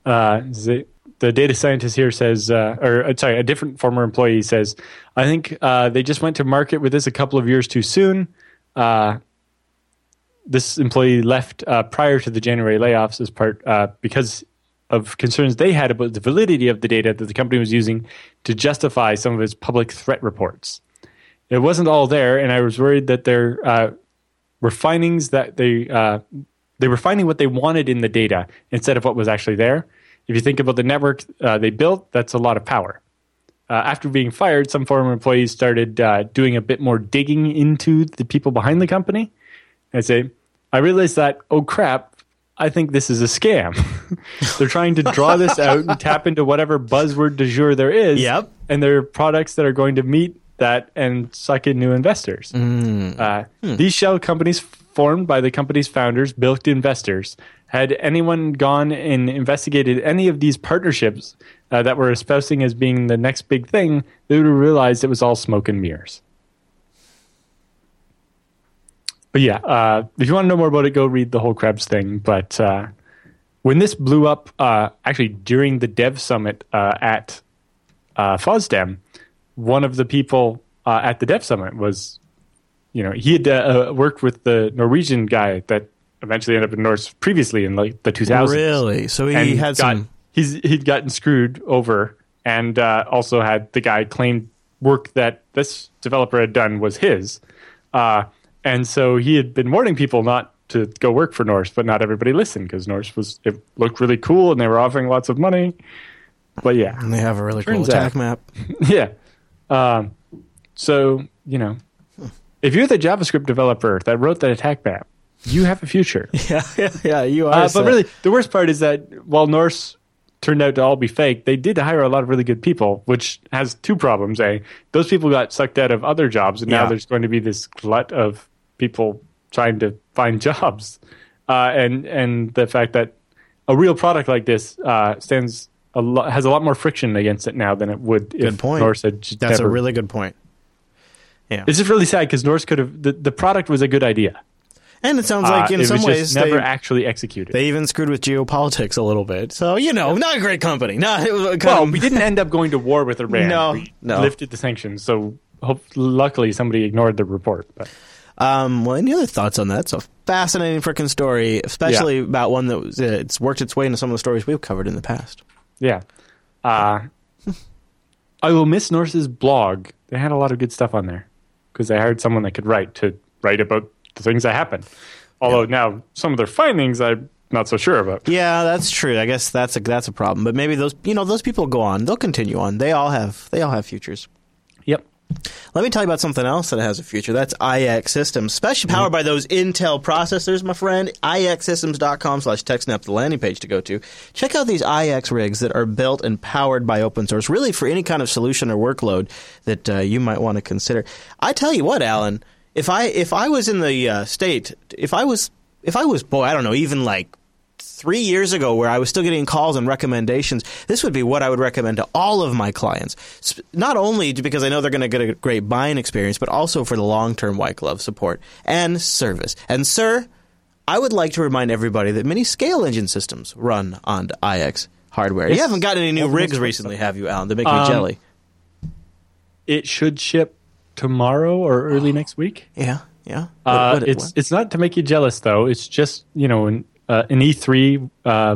Uh, the, the, data scientist here says, uh, or uh, sorry, a different former employee says, I think uh, they just went to market with this a couple of years too soon. Uh, this employee left uh, prior to the January layoffs as part because of concerns they had about the validity of the data that the company was using to justify some of its public threat reports. It wasn't all there, and I was worried that there were findings that they they were finding what they wanted in the data instead of what was actually there. If you think about the network uh, they built, that's a lot of power. Uh, after being fired, some former employees started uh, doing a bit more digging into the people behind the company. and say, I realized that, oh crap, I think this is a scam. They're trying to draw this out and tap into whatever buzzword du jour there is. Yep. And there are products that are going to meet that and suck in new investors. Mm. Uh, hmm. These shell companies formed by the company's founders, Bilk investors. Had anyone gone and investigated any of these partnerships uh, that were espousing as being the next big thing, they would have realized it was all smoke and mirrors. But yeah, uh, if you want to know more about it, go read the whole Krebs thing. But uh, when this blew up, uh, actually during the Dev Summit uh, at uh, FOSDEM, one of the people at the Dev Summit was you know, he had uh, uh, worked with the Norwegian guy that eventually ended up in Norse previously in like the 2000s. Really? So he had got, some. He's he'd gotten screwed over, and uh, also had the guy claimed work that this developer had done was his, uh, and so he had been warning people not to go work for Norse, but not everybody listened because Norse was it looked really cool and they were offering lots of money. But yeah, and they have a really cool attack out, map. yeah. Um, so you know, if you're the JavaScript developer that wrote that attack map, you have a future. yeah, yeah, yeah, you are. Uh, but really, the worst part is that while Norse turned out to all be fake, they did hire a lot of really good people, which has two problems. A, those people got sucked out of other jobs, and now there's going to be this glut of people trying to find jobs. Uh, and and the fact that a real product like this uh, stands a lo- has a lot more friction against it now than it would good if point. Norse had. That's never, a really good point. Yeah. It's just really sad because Norse could have the, the product was a good idea. And it sounds like uh, in some ways never they, actually executed. They even screwed with geopolitics a little bit. So you know, not a great company. Not well, we didn't end up going to war with Iran. No, we no. lifted the sanctions. So hope, luckily somebody ignored the report. But. Um, well, any other thoughts on that? It's a fascinating freaking story, especially yeah. about one that was, uh, it's worked its way into some of the stories we've covered in the past. Yeah. Uh, I will miss Norse's blog. They had a lot of good stuff on there because they hired someone that could write to write about the things that happened. Although yeah. now some of their findings I'm not so sure about. Yeah, that's true. I guess that's a that's a problem. But maybe those you know those people go on. They'll continue on. They all have they all have futures. Let me tell you about something else that has a future. That's iXsystems, especially powered mm-hmm. by those Intel processors, my friend. IXsystems.com slash TechSnap, the landing page to go to. Check out these IX rigs that are built and powered by open source, really for any kind of solution or workload that uh, you might want to consider. I tell you what, Alan, if I if I was in the uh, state, if I was if I was boy, I don't know, even like three years ago where I was still getting calls and recommendations, this would be what I would recommend to all of my clients. Not only because I know they're going to get a great buying experience, but also for the long term white glove support and service. And, sir, I would like to remind everybody that many ScaleEngine systems run on IX hardware. You haven't got any new rigs recently, have you, Alan, to make um, me jelly? It should ship tomorrow or early next week. Yeah, yeah. Uh, what, what, it's what? it's not to make you jealous though. It's just you know uh, an E3 uh,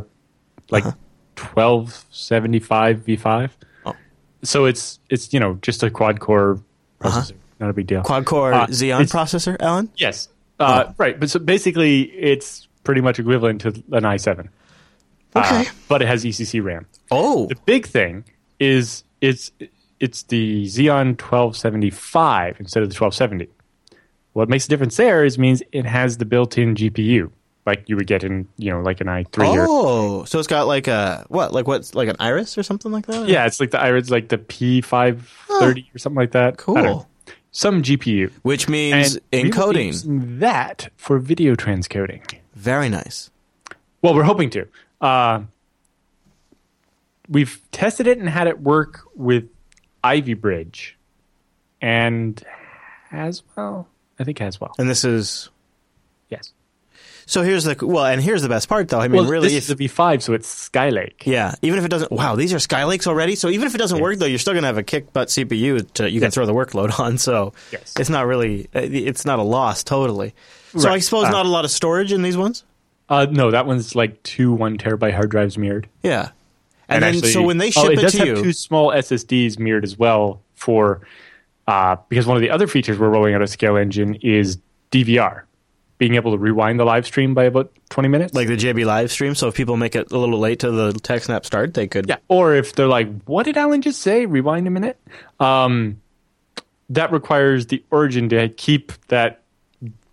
like uh-huh. 1275 V5. Oh. So it's it's you know just a quad core uh-huh. processor, uh-huh. not a big deal. Quad core uh, Xeon processor, Alan? Yes. Uh, oh. Right, but so basically it's pretty much equivalent to an i7. Uh, okay. but it has ECC RAM. Oh. The big thing is it's it's the Xeon 1275 instead of the 1270. What makes the difference there is means it has the built-in GPU like you would get in you know like an i3 oh or, so it's got like a what like what's like an iris or something like that? Yeah it's like the iris like the p530 huh. or something like that. Cool. some gpu which means and encoding. that for video transcoding. Very nice. Well we're hoping to. Uh, we've tested it and had it work with Ivy Bridge, and as well I think as well. And this is. So. Here's the well, and here's the best part, though. I mean, Well, really, this if, is the V5, so it's Skylake. yeah. Even if it doesn't, wow, these are Skylakes already. So even if it doesn't work, though, you're still gonna have a kick butt CPU to you can throw the workload on. So Yes. it's not really, uh, it's not a loss totally. So I suppose Uh, not a lot of storage in these ones. Uh, no, that one's like two one terabyte hard drives mirrored. Yeah. And, then, actually- so when they oh, ship it it, does to have you, two small SSDs mirrored as well for uh, because one of the other features we're rolling out of ScaleEngine is DVR, being able to rewind the live stream by about twenty minutes. like the JB live stream. So if people make it a little late to the TechSnap start, they could. yeah, or if they're like, "What did Alan just say?" Rewind a minute. Um, that requires the origin to keep that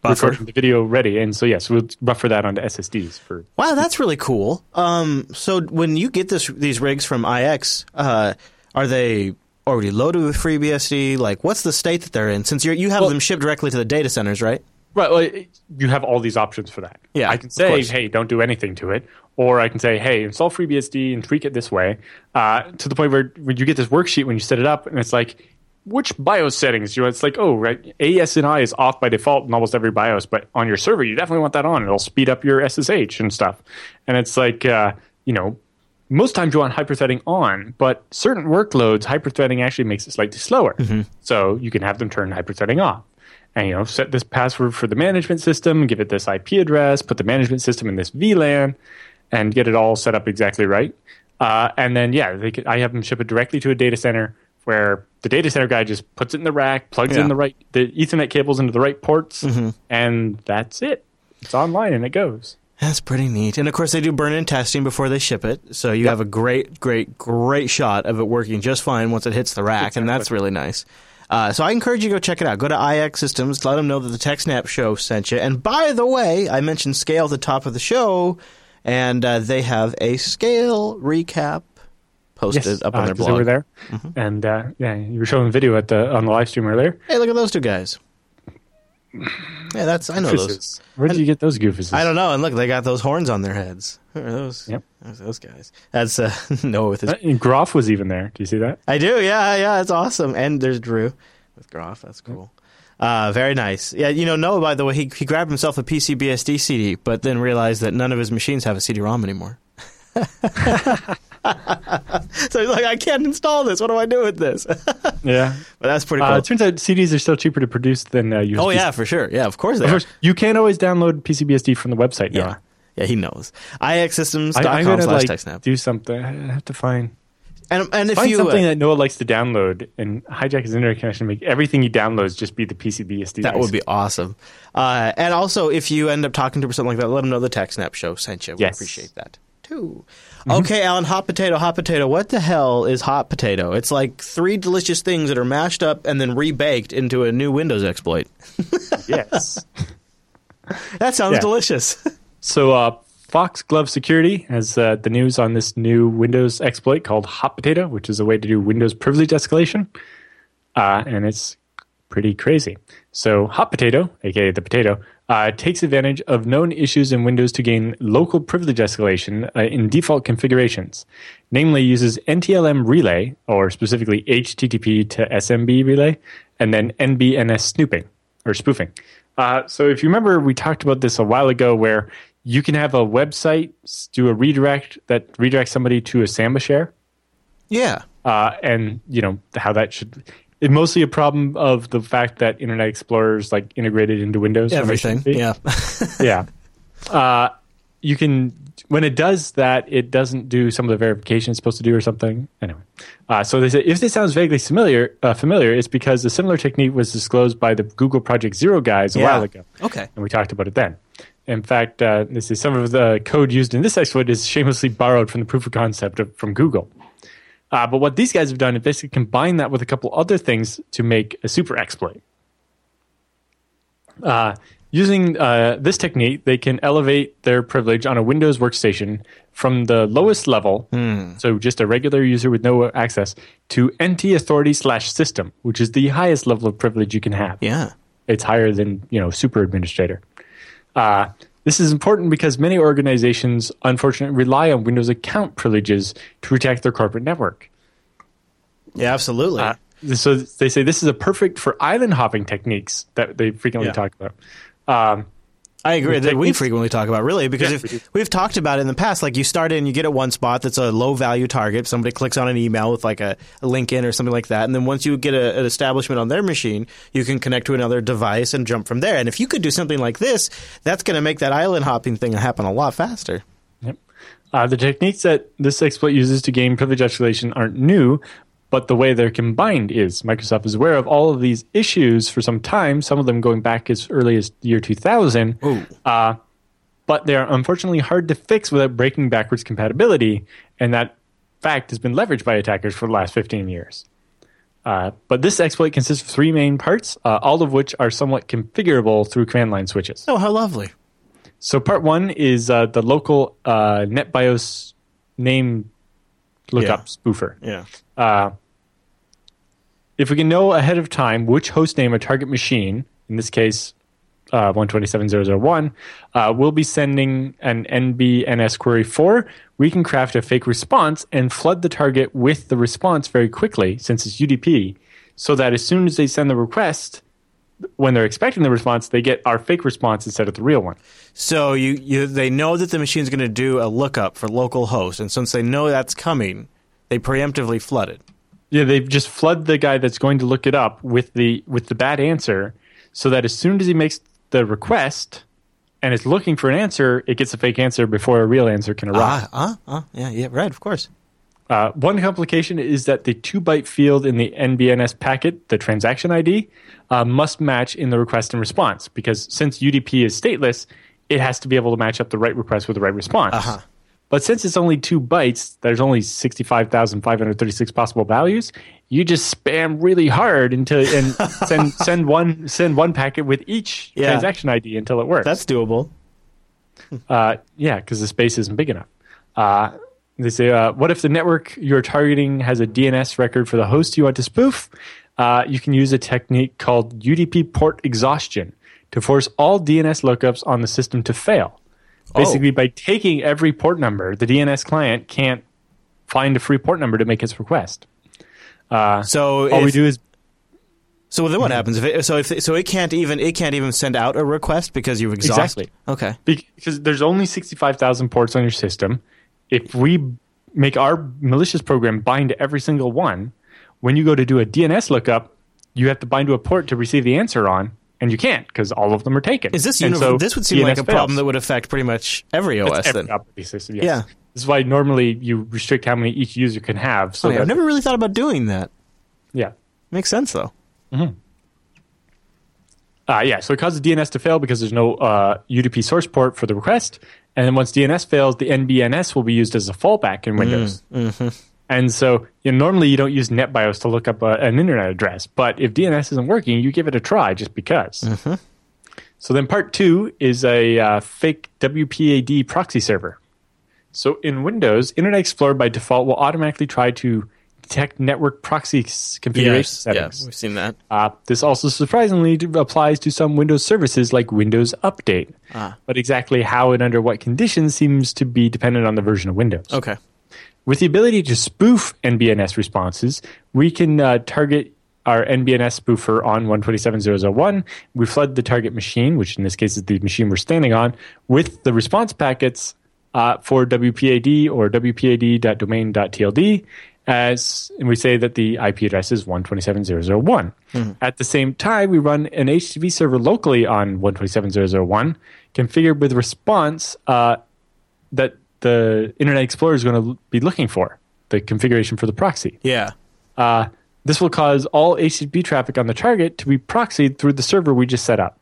Buffer. the video ready, and so yes, we'll buffer that onto SSDs for Wow, that's really cool. Um, so when you get this these rigs from IX, uh, are they already loaded with FreeBSD? Like, what's the state that they're in? Since you you have Well- them shipped directly to the data centers, right? Right. Well, you have all these options for that. Yeah, I can say, hey, don't do anything to it. Or I can say, hey, install FreeBSD and tweak it this way uh, to the point where when you get this worksheet when you set it up and it's like, which BIOS settings? You know, it's like, oh, right, AES-NI is off by default in almost every BIOS, but on your server, you definitely want that on. It'll speed up your SSH and stuff. And it's like, uh, you know, most times you want hyperthreading on, but certain workloads, hyperthreading actually makes it slightly slower. So you can have them turn hyperthreading off. And you know, set this password for the management system, give it this IP address, put the management system in this VLAN, and get it all set up exactly right. Uh, and then yeah, they could, I have them ship it directly to a data center where the data center guy just puts it in the rack, plugs Yeah. in the right the Ethernet cables into the right ports, and that's it. It's online and it goes. That's pretty neat. And of course, they do burn in testing before they ship it, so you have a great, great, great shot of it working just fine once it hits the rack, and that's really nice. Uh, so I encourage you to go check it out. Go to iXsystems, let them know that the TechSnap show sent you. And by the way, I mentioned Scale at the top of the show, and uh, they have a Scale recap posted up on uh, their blog. Were there, and uh, yeah, you were showing the video at the on the live stream earlier. Hey, look at those two guys. Yeah, that's I know those. Goofuses. Where did you get those goofuses? I don't know. And look, they got those horns on their heads. Who are those? Yep. Those, those guys. That's uh, Noah with his. Uh, and Groff was even there. Do you see that? I do. Yeah, yeah. It's awesome. And there's Drew with Groff. That's cool. Uh, very nice. Yeah, you know, Noah. By the way, he he grabbed himself a PCBSD CD, but then realized that none of his machines have a CD-ROM anymore. so he's like, I can't install this. What do I do with this? Yeah, but that's pretty cool. Uh, it turns out CDs are still cheaper to produce than uh, USB. oh yeah, for sure. Yeah, of course they Of are. course, you can't always download PCBSD from the website. Yeah. Noah. Yeah, he knows. Ixsystems.com slash like do something. I have to find And, and if find you, something uh, that Noah likes to download and hijack his internet connection. Make everything he downloads just be the PCBSD. That would be awesome. Uh, and also, if you end up talking to him or something like that, let him know the TechSnap show sent you. We Yes. appreciate that too. Okay, Alan, hot potato, hot potato. What the hell is hot potato? It's like three delicious things that are mashed up and then rebaked into a new Windows exploit. yes. That sounds Yeah. delicious. So, uh, Foxglove Security has uh, the news on this new Windows exploit called Hot Potato, which is a way to do Windows privilege escalation. Uh, and it's pretty crazy. So, Hot Potato, aka the potato, uh, takes advantage of known issues in Windows to gain local privilege escalation uh, in default configurations. Namely, uses NTLM relay, or specifically HTTP to SMB relay, and then NBNS snooping or spoofing. Uh, so, if you remember, we talked about this a while ago where you can have a website do a redirect that redirects somebody to a Samba share yeah. uh, and you know how that should. It's mostly a problem of the fact that Internet Explorer is like integrated into Windows. Everything. Yeah. yeah. Uh, you can when it does that, it doesn't do some of the verification it's supposed to do or something. Anyway, uh, so they say if this sounds vaguely familiar, uh, familiar, it's because a similar technique was disclosed by the Google Project Zero guys a Yeah. while ago, okay. and we talked about it then. In fact, uh, this is some of the code used in this exploit is shamelessly borrowed from the proof of concept of, from Google. Uh, but what these guys have done is basically combine that with a couple other things to make a super exploit. Uh, using uh, this technique, they can elevate their privilege on a Windows workstation from the lowest level, so just a regular user with no access, to NT authority slash system, which is the highest level of privilege you can have Yeah. it's higher than you know super administrator. Uh, this is important because many organizations, unfortunately, rely on Windows account privileges to protect their corporate network. Yeah, absolutely. Uh, so they say this is a perfect for island hopping techniques that they frequently Yeah. talk about. Um, I agree that we frequently talk about really because Yeah, we do. if we've talked about it in the past, like you start in, you get at one spot that's a low value target. Somebody clicks on an email with like a, a link in or something like that, and then once you get a, an establishment on their machine, you can connect to another device and jump from there. And if you could do something like this, that's going to make that island hopping thing happen a lot faster. Yep. Uh, the techniques that this exploit uses to gain privilege escalation aren't new, but the way they're combined is. Microsoft is aware of all of these issues for some time, some of them going back as early as the year 2000. Ooh. Uh, but they're unfortunately hard to fix without breaking backwards compatibility, and that fact has been leveraged by attackers for the last 15 years. Uh, but this exploit consists of three main parts, uh, all of which are somewhat configurable through command line switches. Oh, how lovely! So part one is uh, the local uh, NetBIOS name lookup Yeah. spoofer. Yeah. If we can know ahead of time which host name a target machine, in this case uh, 127.0.0.1, uh, will be sending an NBNS query for, we can craft a fake response and flood the target with the response very quickly, since it's UDP, so that as soon as they send the request, when they're expecting the response, they get our fake response instead of the real one. So you, you they know that the machine's going to do a lookup for local host, and since they know that's coming, they preemptively flood it. Yeah, they just flood the guy that's going to look it up with the with the bad answer, so that as soon as he makes the request and is looking for an answer, it gets a fake answer before a real answer can arrive. Ah, ah, ah, yeah, yeah, right, of course. Uh, one complication is that the two byte field in the NBNS packet, the transaction ID, uh, must match in the request and response because since UDP is stateless, it has to be able to match up the right request with the right response. Uh-huh. But since it's only two bytes, there's only 65,536 possible values. You just spam really hard until and send send one send one packet with each Yeah. transaction ID until it works. That's doable. Uh, yeah, because the space isn't big enough. Uh, they say, uh, what if the network you're targeting has a DNS record for the host you want to spoof? Uh, you can use a technique called UDP port exhaustion to force all DNS lookups on the system to fail. Basically, by taking every port number, the DNS client can't find a free port number to make its request. Uh, So all we do is So then what happens if it, so if so it can't even it can't even send out a request because you've exhausted. Exactly. Okay. because there's only 65,000 ports on your system. If we make our malicious program bind to every single one, when you go to do a DNS lookup, you have to bind to a port to receive the answer on, and you can't because all of them are taken. Is this univ- so this would seem DNS like a problem that would affect pretty much every OS every then. operating system. Yes. Yeah. This is why normally you restrict how many each user can have. So Okay, I've never really thought about doing that. yeah. Makes sense though. Uh, yeah, so it causes DNS to fail because there's no uh, UDP source port for the request. And then once DNS fails, the NBNS will be used as a fallback in Windows. And so you know, normally you don't use NetBIOS to look up a, an internet address, but if DNS isn't working, you give it a try just because. So then part two is a uh, fake WPAD proxy server. So in Windows, Internet Explorer by default will automatically try to detect network proxy configuration settings. we've seen that. Uh, this also surprisingly applies to some Windows services like Windows Update. Ah. But exactly how and under what conditions seems to be dependent on the version of Windows. Okay. With the ability to spoof NBNS responses, we can uh, target our NBNS spoofer on 127.0.0.1. We flood the target machine, which in this case is the machine we're standing on, with the response packets uh, for WPAD or WPAD.domain.tld. As and we say that the IP address is 127.0.0.1. At the same time, we run an HTTP server locally on 127.0.0.1, configured with response uh, that the Internet Explorer is going to be looking for, the configuration for the proxy. Yeah. Uh, this will cause all HTTP traffic on the target to be proxied through the server we just set up.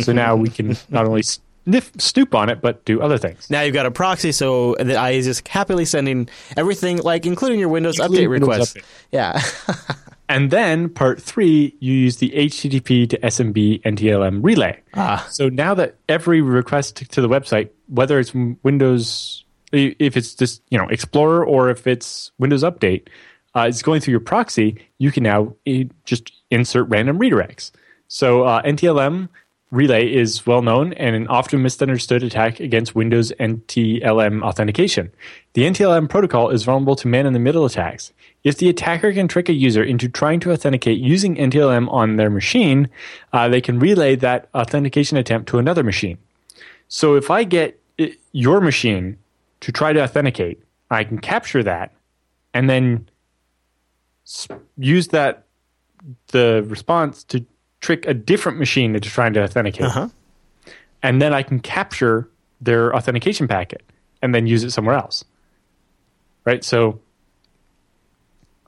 so now we can not only sniff, snoop on it, but do other things. Now you've got a proxy, so the IE is just happily sending everything, like including your Windows Including update request. Yeah. And then part three, you use the HTTP to SMB NTLM relay. Ah. So now that every request to the website, whether it's Windows, if it's just you know Explorer or if it's Windows Update, uh, is going through your proxy, you can now just insert random redirects. So uh, NTLM relay is well known and an often misunderstood attack against Windows NTLM authentication. The NTLM protocol is vulnerable to man in the middle attacks. If the attacker can trick a user into trying to authenticate using NTLM on their machine, uh, they can relay that authentication attempt to another machine. So if I get it, your machine to try to authenticate, I can capture that and then use that the response to trick a different machine into trying to authenticate. Uh-huh. And then I can capture their authentication packet and then use it somewhere else. Right? So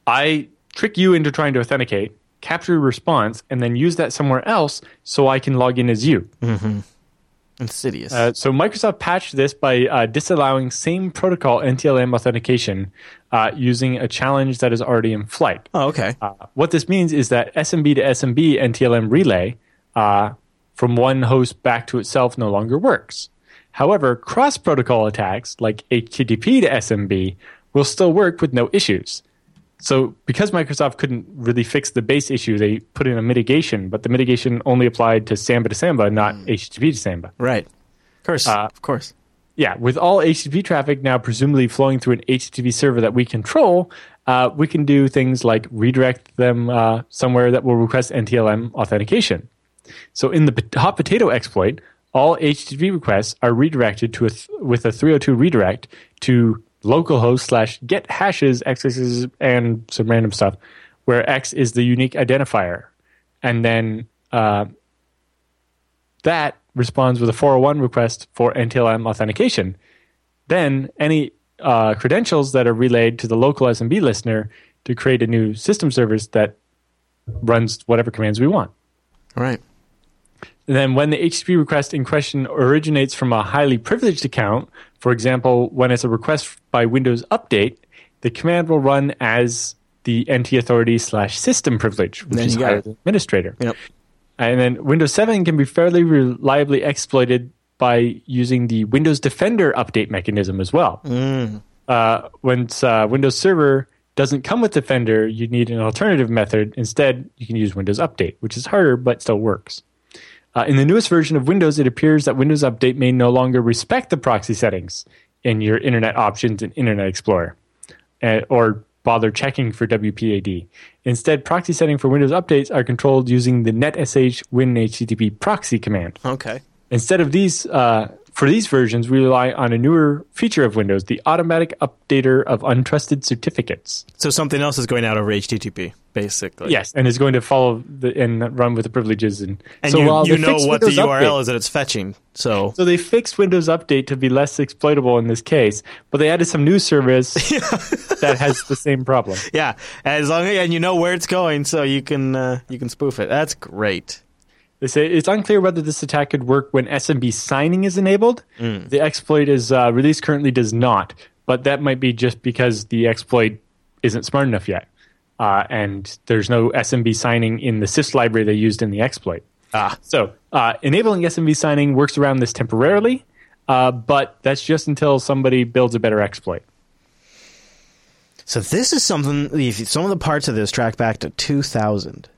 I trick you into trying to authenticate, capture a response, and then use that somewhere else so I can log in as you. Insidious. Uh, so Microsoft patched this by uh, disallowing same protocol NTLM authentication uh, using a challenge that is already in flight. oh, okay. Uh, what this means is that SMB to SMB NTLM relay uh, from one host back to itself no longer works. However, cross protocol attacks like HTTP to SMB will still work with no issues. So, because Microsoft couldn't really fix the base issue, they put in a mitigation, but the mitigation only applied to Samba to Samba, not HTTP to Samba. right. Of course. uh, of course. Yeah, with all HTTP traffic now presumably flowing through an HTTP server that we control, uh, we can do things like redirect them uh, somewhere that will request NTLM authentication. So in the hot potato exploit, all HTTP requests are redirected to a th- with a 302 redirect to localhost slash get hashes x's and some random stuff, where x is the unique identifier, and then uh, that responds with a 401 request for NTLM authentication. Then any uh, credentials that are relayed to the local SMB listener to create a new system service that runs whatever commands we want. Right. And then when the HTTP request in question originates from a highly privileged account, for example, when it's a request by Windows Update, the command will run as the NT authority slash system privilege, which is you got higher than administrator. Yep. And then Windows 7 can be fairly reliably exploited by using the Windows Defender update mechanism as well. Uh, once uh, Windows Server doesn't come with Defender, you need an alternative method. Instead, you can use Windows Update, which is harder but still works. Uh, in the newest version of Windows, it appears that Windows Update may no longer respect the proxy settings in your Internet options in Internet Explorer, uh, or bother checking for WPAD. Instead, proxy setting for Windows updates are controlled using the netsh winhttp proxy command. Okay. Instead of these, uh, for these versions, we rely on a newer feature of Windows, the automatic updater of untrusted certificates. So something else is going out over HTTP, basically. Yes, and is going to follow the, and run with the privileges. And, And so you, while you know what the URL Update- is that it's fetching. So So they fixed Windows Update to be less exploitable in this case, but they added some new service that has the same problem. yeah, as long as and you know where it's going, so you can uh, you can spoof it. That's great. They say it's unclear whether this attack could work when SMB signing is enabled. The exploit is uh, released currently does not, but that might be just because the exploit isn't smart enough yet, uh, and there's no SMB signing in the sys library they used in the exploit. Ah. So uh, enabling SMB signing works around this temporarily, uh, but that's just until somebody builds a better exploit. So this is something. if Some of the parts of this track back to 2000,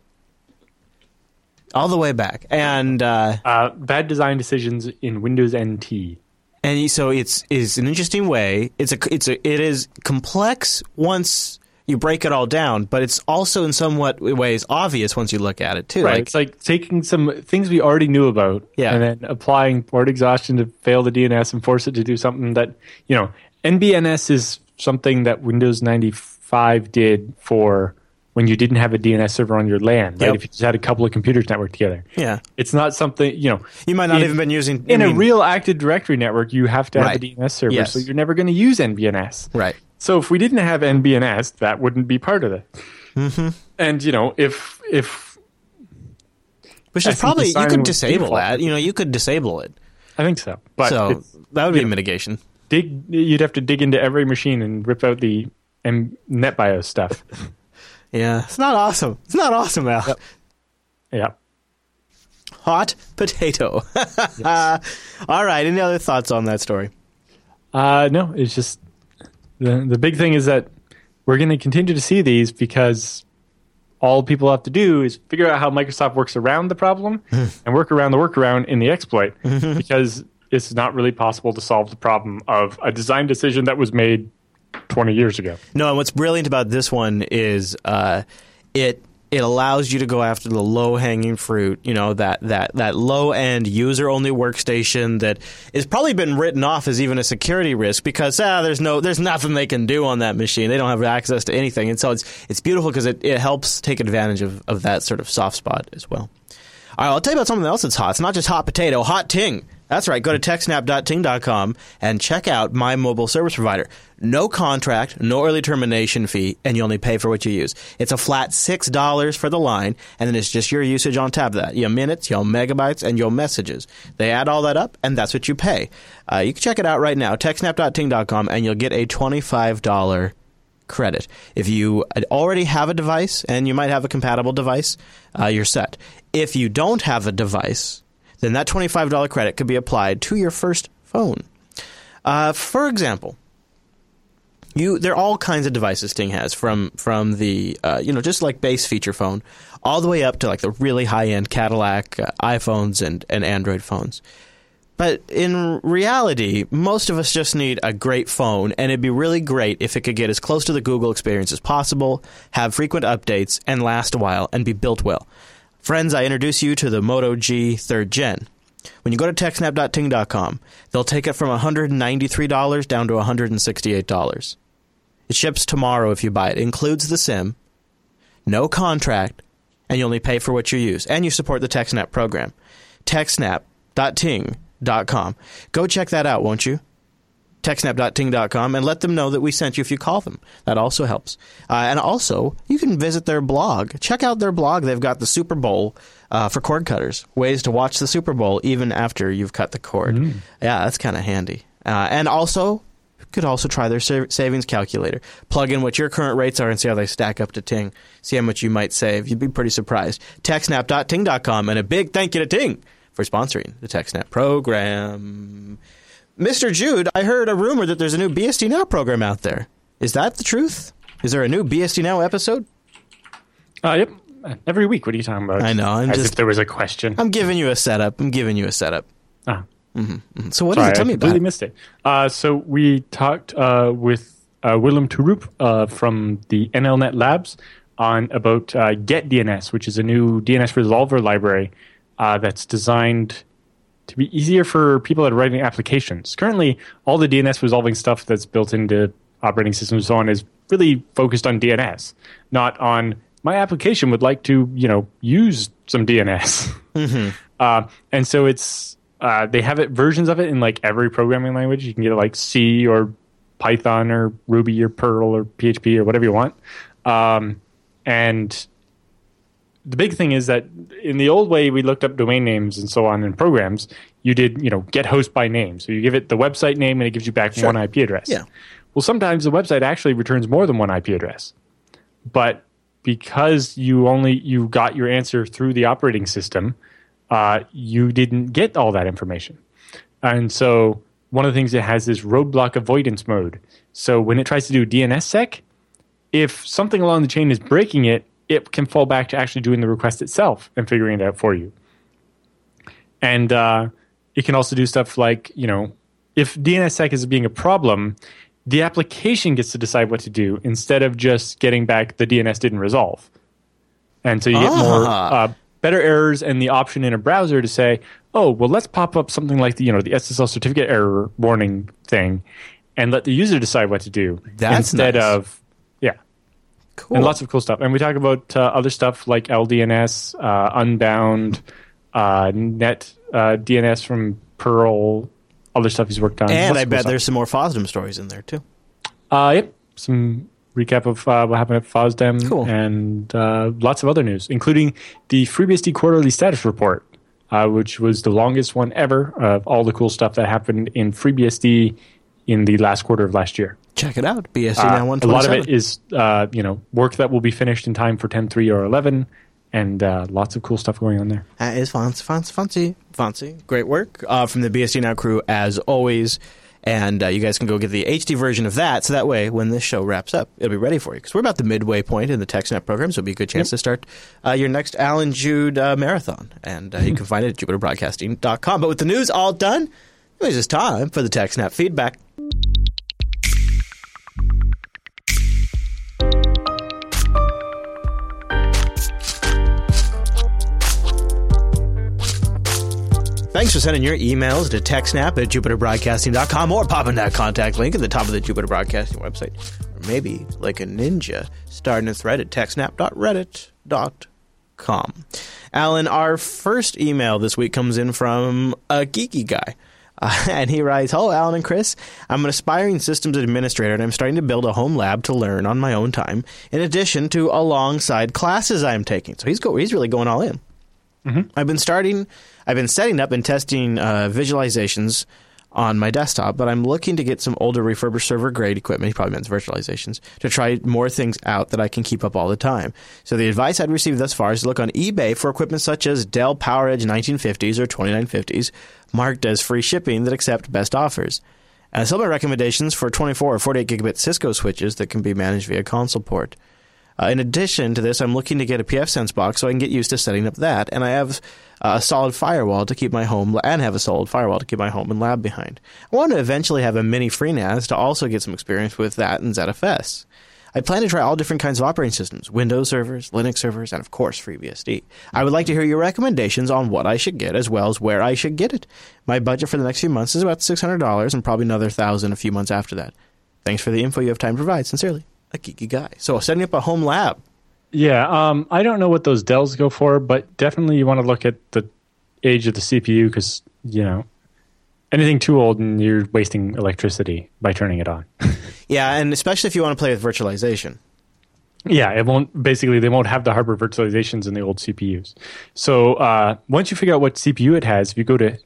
all the way back, and uh, Uh, bad design decisions in Windows NT. and so it's is an interesting way. It's a it's a it is complex once you break it all down, but it's also in somewhat ways obvious once you look at it too. Right. Like, it's like taking some things we already knew about Yeah. and then applying port exhaustion to fail the DNS and force it to do something that, you know, NBNS is something that Windows 95 did for when you didn't have a DNS server on your LAN, right? Yep. If you just had a couple of computers networked together. yeah, It's not something, you know, you might not in- even been using in I a mean, real Active Directory network, you have to have Right. a DNS server, Yes. so you're never going to use NBNS. right. So if we didn't have NBNS, that wouldn't be part of it. Mm-hmm. And you know, if if Which is probably you could disable default. that. You know, you could disable it. I think so, but so that would be yeah. mitigation. dig you'd have to dig into every machine and rip out the M- NetBIOS stuff. Yeah, it's not awesome. It's not awesome, Al. yeah. Hot potato. All right. Any other thoughts on that story? Uh, no, it's just the the big thing is that we're going to continue to see these because all people have to do is figure out how Microsoft works around the problem and work around the workaround in the exploit because it's not really possible to solve the problem of a design decision that was made 20 years ago. No, and what's brilliant about this one is uh, it it allows you to go after the low hanging fruit. You know that that that low end user only workstation that has probably been written off as even a security risk because ah, there's no there's nothing they can do on that machine. They don't have access to anything, and so it's it's beautiful because it, it helps take advantage of, of that sort of soft spot as well. All right, I'll tell you about something else that's hot. It's not just hot potato, hot ting. That's right. Go to techsnap.ting.com and check out my mobile service provider. No contract, no early termination fee, and you only pay for what you use. It's a flat $6 for the line, and then it's just your usage on top of that. Your minutes, your megabytes, and your messages. They add all that up, and that's what you pay. Uh, you can check it out right now, techsnap.ting.com, and you'll get a $25 credit. If you already have a device, and you might have a compatible device, uh, you're set. If you don't have a device, then that $25 credit could be applied to your first phone. Uh, for example, you there are all kinds of devices Ting has from from the uh, you know just like base feature phone all the way up to like the really high end Cadillac uh, iPhones and and Android phones. But in reality, most of us just need a great phone, and it'd be really great if it could get as close to the Google experience as possible, have frequent updates, and last a while, and be built well. Friends, I introduce you to the Moto G 3rd Gen. When you go to techsnap.ting.com, they'll take it from $193 down to $168. It ships tomorrow if you buy it. it includes the SIM, no contract, and you only pay for what you use. And you support the TechSnap program. TechSnap.ting.com. Go check that out, won't you? techsnap.ting.com and let them know that we sent you if you call them. That also helps. Uh, and also, you can visit their blog. Check out their blog. They've got the Super Bowl uh, for cord cutters, ways to watch the Super Bowl even after you've cut the cord. Mm. Yeah, that's kind of handy. Uh, and also, you could also try their savings calculator. Plug in what your current rates are and see how they stack up to Ting. See how much you might save. You'd be pretty surprised. TechSnap.ting.com and a big thank you to Ting for sponsoring the TechSnap program. Mr. Jude, I heard a rumor that there's a new BSD Now program out there. Is that the truth? Is there a new BSD Now episode? Uh, yep. Every week. What are you talking about? I know. I'm As just, if there was a question. I'm giving you a setup. I'm giving you a setup. Ah. Mm-hmm. mm-hmm. So what Sorry, is it? Tell I me about completely it. missed it. Uh, so we talked uh, with uh, Willem Toorop uh, from the NLNet Labs on about uh, getdns, which is a new DNS resolver library uh, that's designed to be easier for people that are writing applications. Currently, all the DNS resolving stuff that's built into operating systems and so on is really focused on DNS, not on my application would like to, you know, use some DNS. Mm-hmm. Uh, and so it's uh, they have it versions of it in like every programming language. You can get it like C or Python or Ruby or Perl or PHP or whatever you want. Um, and the big thing is that in the old way we looked up domain names and so on in programs. You did you know get host by name. So you give it the website name and it gives you back Sure. one ip address. Yeah. well sometimes the website actually returns more than one ip address. But because you only you got your answer through the operating system uh, you didn't get all that information. And so one of the things it has is roadblock avoidance mode. So when it tries to do dnssec if something along the chain is breaking it, it can fall back to actually doing the request itself and figuring it out for you. And uh, it can also do stuff like, you know, if DNSSEC is being a problem, the application gets to decide what to do instead of just getting back the DNS didn't resolve. And so you get more Ah. uh, better errors and the option in a browser to say, oh, well, let's pop up something like the, you know, the SSL certificate error warning thing and let the user decide what to do That's instead nice. of, Cool. and lots of cool stuff. And we talk about uh, other stuff like LDNS, uh, Unbound, uh, Net uh, DNS from Perl, other stuff he's worked on. and Lots I cool bet stuff. there's some more FOSDEM stories in there too. uh, yep some recap of uh, what happened at FOSDEM Cool. and uh, lots of other news, including the FreeBSD quarterly status report, uh, which was the longest one ever of all the cool stuff that happened in FreeBSD in the last quarter of last year. Check it out. BSD Uh, now one a lot of it is uh, you know work that will be finished in time for 10.3 or 11 and uh, lots of cool stuff going on there That is fancy, fancy, fancy, fancy. Great work uh, from the BSD Now crew as always. And uh, you guys can go get the HD version of that. So that way, when this show wraps up, it'll be ready for you. Because we're about the midway point in the TechSnap program. So it'll be a good chance Yep. to start uh, your next Allan Jude uh, marathon. And uh, you can find it at jupiterbroadcasting.com. But with the news all done, it was just time for the TechSnap feedback. Thanks for sending your emails to TechSnap at jupiterbroadcasting.com or popping that contact link at the top of the Jupiter Broadcasting website. Or maybe, like a ninja, starting a thread at techsnap.reddit.com. Allan, our first email this week comes in from a geeky guy. Uh, and he writes, Hello, Allan and Chris. I'm an aspiring systems administrator and I'm starting to build a home lab to learn on my own time, in addition to alongside classes I'm taking. So he's, go- he's really going all in. I've been starting, I've been setting up and testing uh, visualizations on my desktop, but I'm looking to get some older refurbished server grade equipment. Probably meant virtualizations to try more things out that I can keep up all the time. So the advice I'd received thus far is to look on eBay for equipment such as Dell PowerEdge 1950s or 2950s, marked as free shipping that accept best offers. And some of my recommendations for 24 or 48 gigabit Cisco switches that can be managed via console port. Uh, in addition to this, I'm looking to get a PFSense box so I can get used to setting up that, and I have uh, a solid firewall to keep my home and have a solid firewall to keep my home and lab behind. I want to eventually have a mini FreeNAS to also get some experience with that and ZFS. I plan to try all different kinds of operating systems: Windows servers, Linux servers, and of course FreeBSD. I would like to hear your recommendations on what I should get, as well as where I should get it. My budget for the next few months is about six hundred dollars, and probably another thousand a few months after that. Thanks for the info you have time to provide. Sincerely, a geeky guy. So setting up a home lab. Yeah, um, I don't know what those Dells go for, but definitely you want to look at the age of the CPU because you know anything too old and you're wasting electricity by turning it on. Yeah, and especially if you want to play with virtualization. yeah, it won't. Basically, they won't have the hardware virtualizations in the old CPUs. So uh, once you figure out what CPU it has, if you go to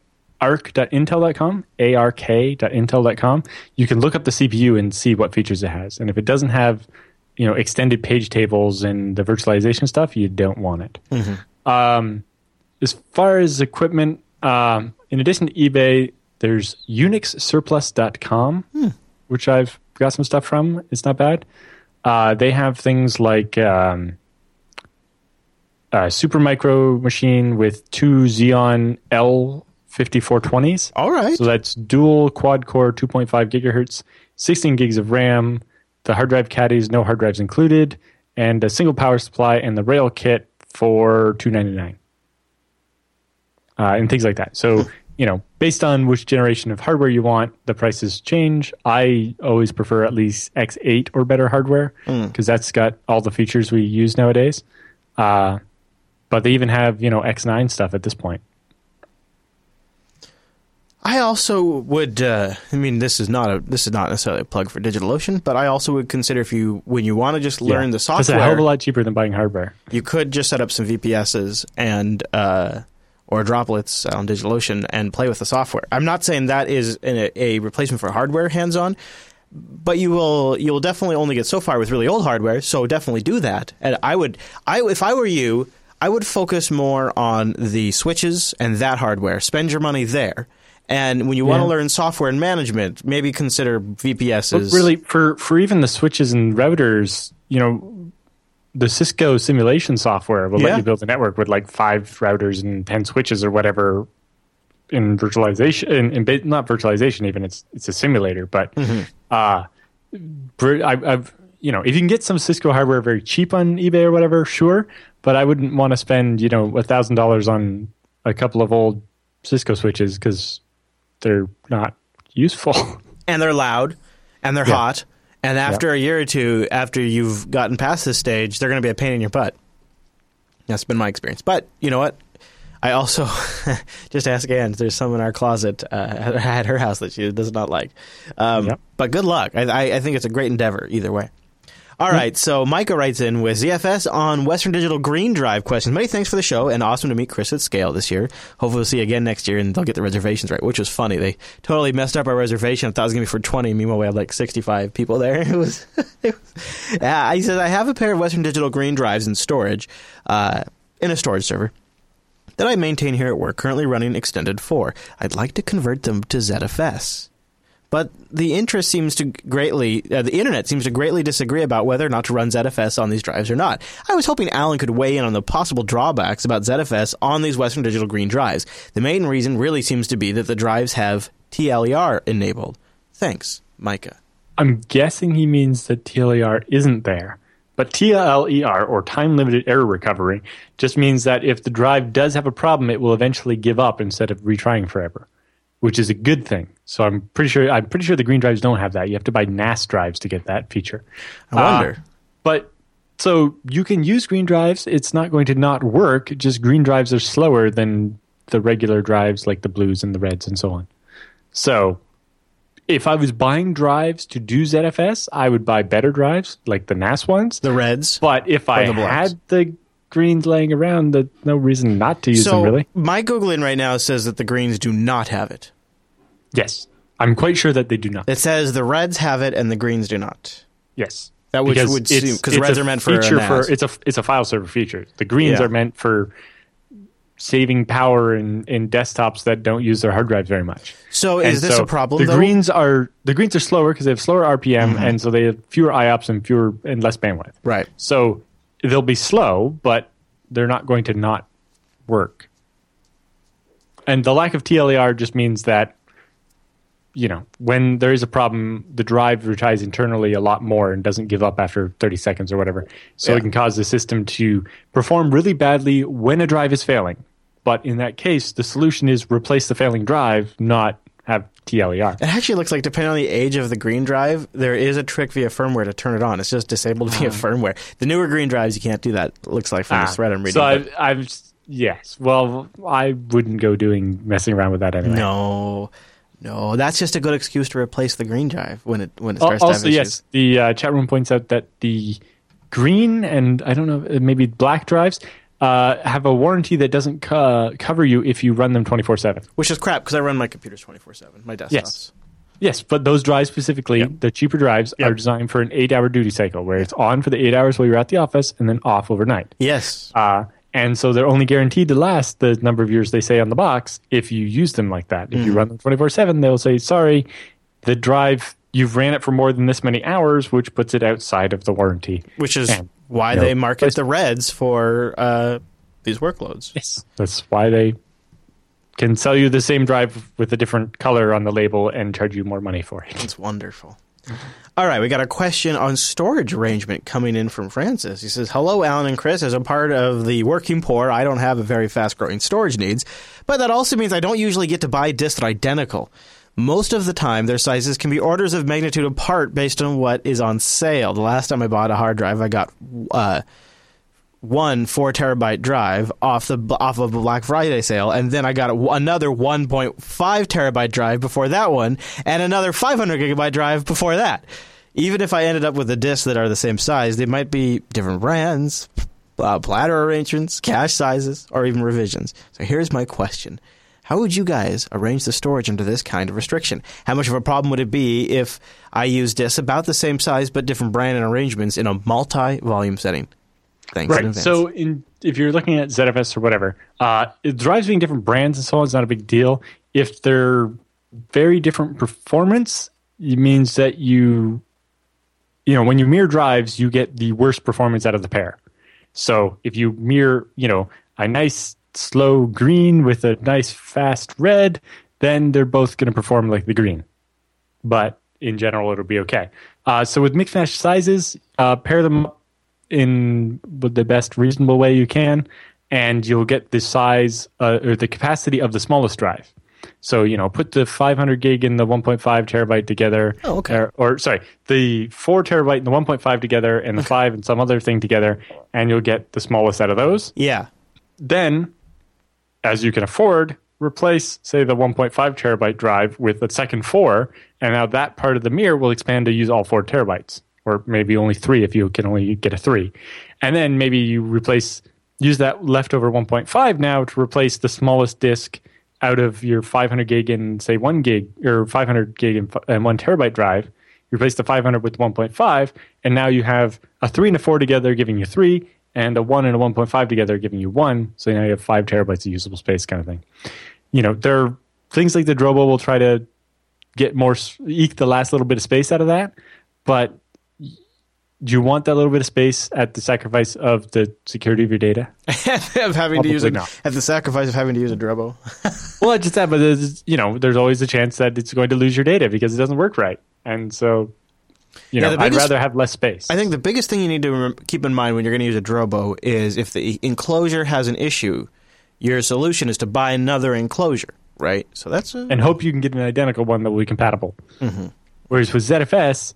arc.intel.com, ark.intel.com, you can look up the CPU and see what features it has. And if it doesn't have, you know, extended page tables and the virtualization stuff, you don't want it. Um, as far as equipment, um, in addition to eBay, there's UnixSurplus.com, which I've got some stuff from. It's not bad. Uh, they have things like um, a Supermicro machine with two Xeon L5420s. All right. So that's dual quad core 2.5 gigahertz, 16 gigs of RAM, the hard drive caddies, no hard drives included, and a single power supply and the rail kit for 299 uh, and things like that. So, you know, based on which generation of hardware you want, the prices change. I always prefer at least X8 or better hardware because that's got all the features we use nowadays. Uh, but they even have, you know, X9 stuff at this point. I also would. Uh, I mean, this is not a this is not necessarily a plug for DigitalOcean, but I also would consider if you when you want to just learn Yeah. the software, It's a hell of a lot cheaper than buying hardware. you could just set up some VPSs and uh, or droplets on DigitalOcean and play with the software. I'm not saying that is a, a replacement for hardware hands-on, but you will you will definitely only get so far with really old hardware. So definitely do that. And I would I if I were you, I would focus more on the switches and that hardware. Spend your money there. And when you want to learn software and management, maybe consider VPSs. But really, for for even the switches and routers, you know, the Cisco simulation software will Yeah. let you build a network with like five routers and ten switches or whatever in virtualization. In, in not virtualization, even it's it's a simulator. But uh, br- I, I've you know, if you can get some Cisco hardware very cheap on eBay or whatever, sure. But I wouldn't want to spend you know a thousand dollars on a couple of old Cisco switches because they're not useful. and they're loud and they're Yeah. hot. And after a year or two, after you've gotten past this stage, they're going to be a pain in your butt. That's been my experience. But you know what? I also just ask Anne. There's some in our closet uh, at her house that she does not like. Um, Yep. But good luck. I, I, I think it's a great endeavor either way. All right, so Micah writes in with ZFS on Western Digital Green Drive questions. Many thanks for the show, and awesome to meet Chris at scale this year. Hopefully, we'll see you again next year, and they'll get the reservations right, which was funny. They totally messed up our reservation. I thought it was going to be for 20. Meanwhile, we had like 65 people there. It was, it was yeah, he says, I have a pair of Western Digital Green Drives in storage, uh, in a storage server that I maintain here at work, currently running Extended 4. I'd like to convert them to ZFS. But the interest seems to greatly, uh, the internet seems to greatly disagree about whether or not to run ZFS on these drives or not. I was hoping Allan could weigh in on the possible drawbacks about ZFS on these Western Digital Green drives. The main reason really seems to be that the drives have TLER enabled. Thanks, Micah. I'm guessing he means that TLER isn't there. But TLER, or time limited error recovery, just means that if the drive does have a problem, it will eventually give up instead of retrying forever, which is a good thing. So I'm pretty sure I'm pretty sure the green drives don't have that. You have to buy NAS drives to get that feature. I wonder. Uh, but so you can use green drives. It's not going to not work. Just green drives are slower than the regular drives like the blues and the reds and so on. So if I was buying drives to do ZFS, I would buy better drives like the NAS ones. The reds. But if I the had the greens laying around, there's no reason not to use so them really. my googling right now says that the greens do not have it. Yes. I'm quite sure that they do not. It says the reds have it and the greens do not. Yes. That which Because would seem because reds are meant for NAS. it's a it's a file server feature. The greens Yeah. are meant for saving power in, in desktops that don't use their hard drives very much. So And is this so a problem? The though? Mm-hmm. greens are the greens are slower because they have slower RPM and so they have fewer IOPS and fewer and less bandwidth. right? So they'll be slow, but they're not going to not work. And the lack of TLER just means that, you know, when there is a problem, the drive retries internally a lot more and doesn't give up after 30 seconds or whatever. So Yeah. it can cause the system to perform really badly when a drive is failing. But in that case, the solution is replace the failing drive, not have TLER. It actually looks like, depending on the age of the green drive, there is a trick via firmware to turn it on. It's just disabled via oh. firmware. The newer green drives, you can't do that. it Looks like from this ah. thread I'm reading. So I've, I've, yes. Well, I wouldn't go doing messing around with that anyway. no, no, that's just a good excuse to replace the green drive when it when it Al- starts to Also, have yes, the uh, chat room points out that the green and I don't know, uh, maybe black drives uh, have a warranty that doesn't co- cover you if you run them 24 7. Which is crap because I run my computers twenty four seven. My desktops. Yes. Yes, but those drives specifically, the cheaper drives, Yep. are designed for an eight hour duty cycle where it's on for the eight hours while you're at the office and then off overnight. Yes. Uh, and so they're only guaranteed to last the number of years they say on the box if you use them like that. If Mm-hmm. you run them 24 7, they'll say, sorry, the drive, you've ran it for more than this many hours, which puts it outside of the warranty. Which is And why no they market the reds for uh, these workloads. Yes. That's why they can sell you the same drive with a different color on the label and charge you more money for it. It's wonderful. All right, we got a question on storage arrangement coming in from Francis. He says, Hello, Allan and Chris. As a part of the working poor, I don't have a very fast growing storage needs, but that also means I don't usually get to buy disks that are identical. Most of the time, their sizes can be orders of magnitude apart based on what is on sale. The last time I bought a hard drive, I got uh, one four terabyte drive off the off of a Black Friday sale, and then I got another 1.5 terabyte drive before that one, and another 500 gigabyte drive before that. Even if I ended up with the discs that are the same size, they might be different brands, uh, platter arrangements, cache sizes, or even revisions. So here's my question. How would you guys arrange the storage under this kind of restriction? How much of a problem would it be if I used discs about the same size but different brand and arrangements in a multi-volume setting? Thanks Right. So, in, if you're looking at ZFS or whatever, uh, it drives being different brands and so on is not a big deal. If they're very different performance, it means that you, you know, when you mirror drives, you get the worst performance out of the pair. So, if you mirror, you know, a nice slow green with a nice fast red, then they're both going to perform like the green. But in general, it'll be okay. Uh, so, with mixed match sizes, uh, pair them up in the best reasonable way you can, and you'll get the size uh, or the capacity of the smallest drive. So you know, put the 500 gig and the 1.5 terabyte together. Oh, okay. Or, or sorry, the four terabyte and the 1.5 together, and the five and some other thing together, and you'll get the smallest out of those. yeah. Then, as you can afford, replace, say, the 1.5 terabyte drive with a second four, and now that part of the mirror will expand to use all four terabytes, or maybe only three if you can only get a three. And then maybe you replace, use that leftover 1.5 now to replace the smallest disk out of your 500 gig and say one gig or 500 gig and, and one terabyte drive. You replace the 500 with 1.5, and now you have a three and a four together, giving you three, and a one and a 1.5 together, giving you one. So now you have five terabytes of usable space, kind of thing. You know, there are things like the Drobo will try to get more eke the last little bit of space out of that. But do you want that little bit of space at the sacrifice of the security of your data? of having to use Probably it not. at the sacrifice of having to use a Drobo. Well, not just that, but there's, you know, there's always a chance that it's going to lose your data because it doesn't work right, and so you Yeah, know, the I'd rather have less space. I think the biggest thing you need to rem- keep in mind when you're going to use a Drobo is if the enclosure has an issue, your solution is to buy another enclosure, right? So that's a, and hope you can get an identical one that will be compatible. Mm-hmm. Whereas with ZFS,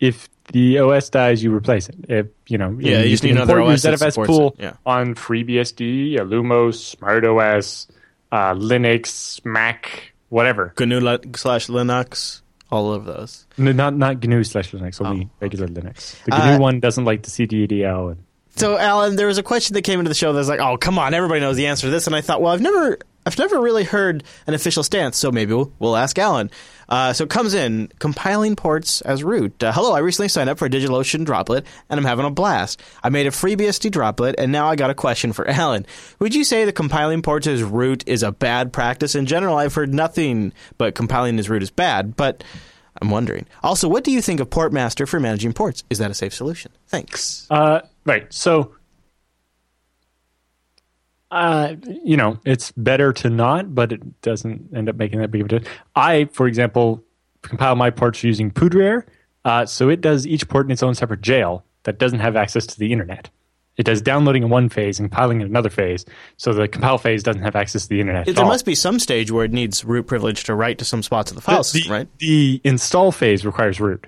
if the OS dies, you replace it. If you know, Yeah, you just need another OS that ZFS supports pool it, yeah. on FreeBSD, Illumos, SmartOS, uh, Linux, Mac, whatever. GNU slash Linux, all of those. No, not not GNU slash Linux, only regular Linux. The Oh. Uh, one doesn't like the CDDL. And, So, Allan, there was a question that came into the show that was like, "Oh, come on, everybody knows the answer to this," and I thought, well, I've never, I've never really heard an official stance, so maybe we'll, we'll ask Allan. Uh, so it comes in compiling ports as root. Uh, Hello, I recently signed up for a DigitalOcean droplet, and I'm having a blast. I made a FreeBSD droplet, and now I got a question for Allan. Would you say that compiling ports as root is a bad practice? In general, I've heard nothing but compiling as root is bad, but. I'm wondering. Also, what do you think of Portmaster for managing ports? Is that a safe solution? Thanks. uh, right. So, uh, you know, it's better to not, but it doesn't end up making that big of a difference. I, for example, compile my ports using Poudriere, uh, so it does each port in its own separate jail that doesn't have access to the internet. It does downloading in one phase and compiling in another phase, so the compile phase doesn't have access to the internet. at There all. must be some stage where it needs root privilege to write to some spots of the file the, system, right? The install phase requires root,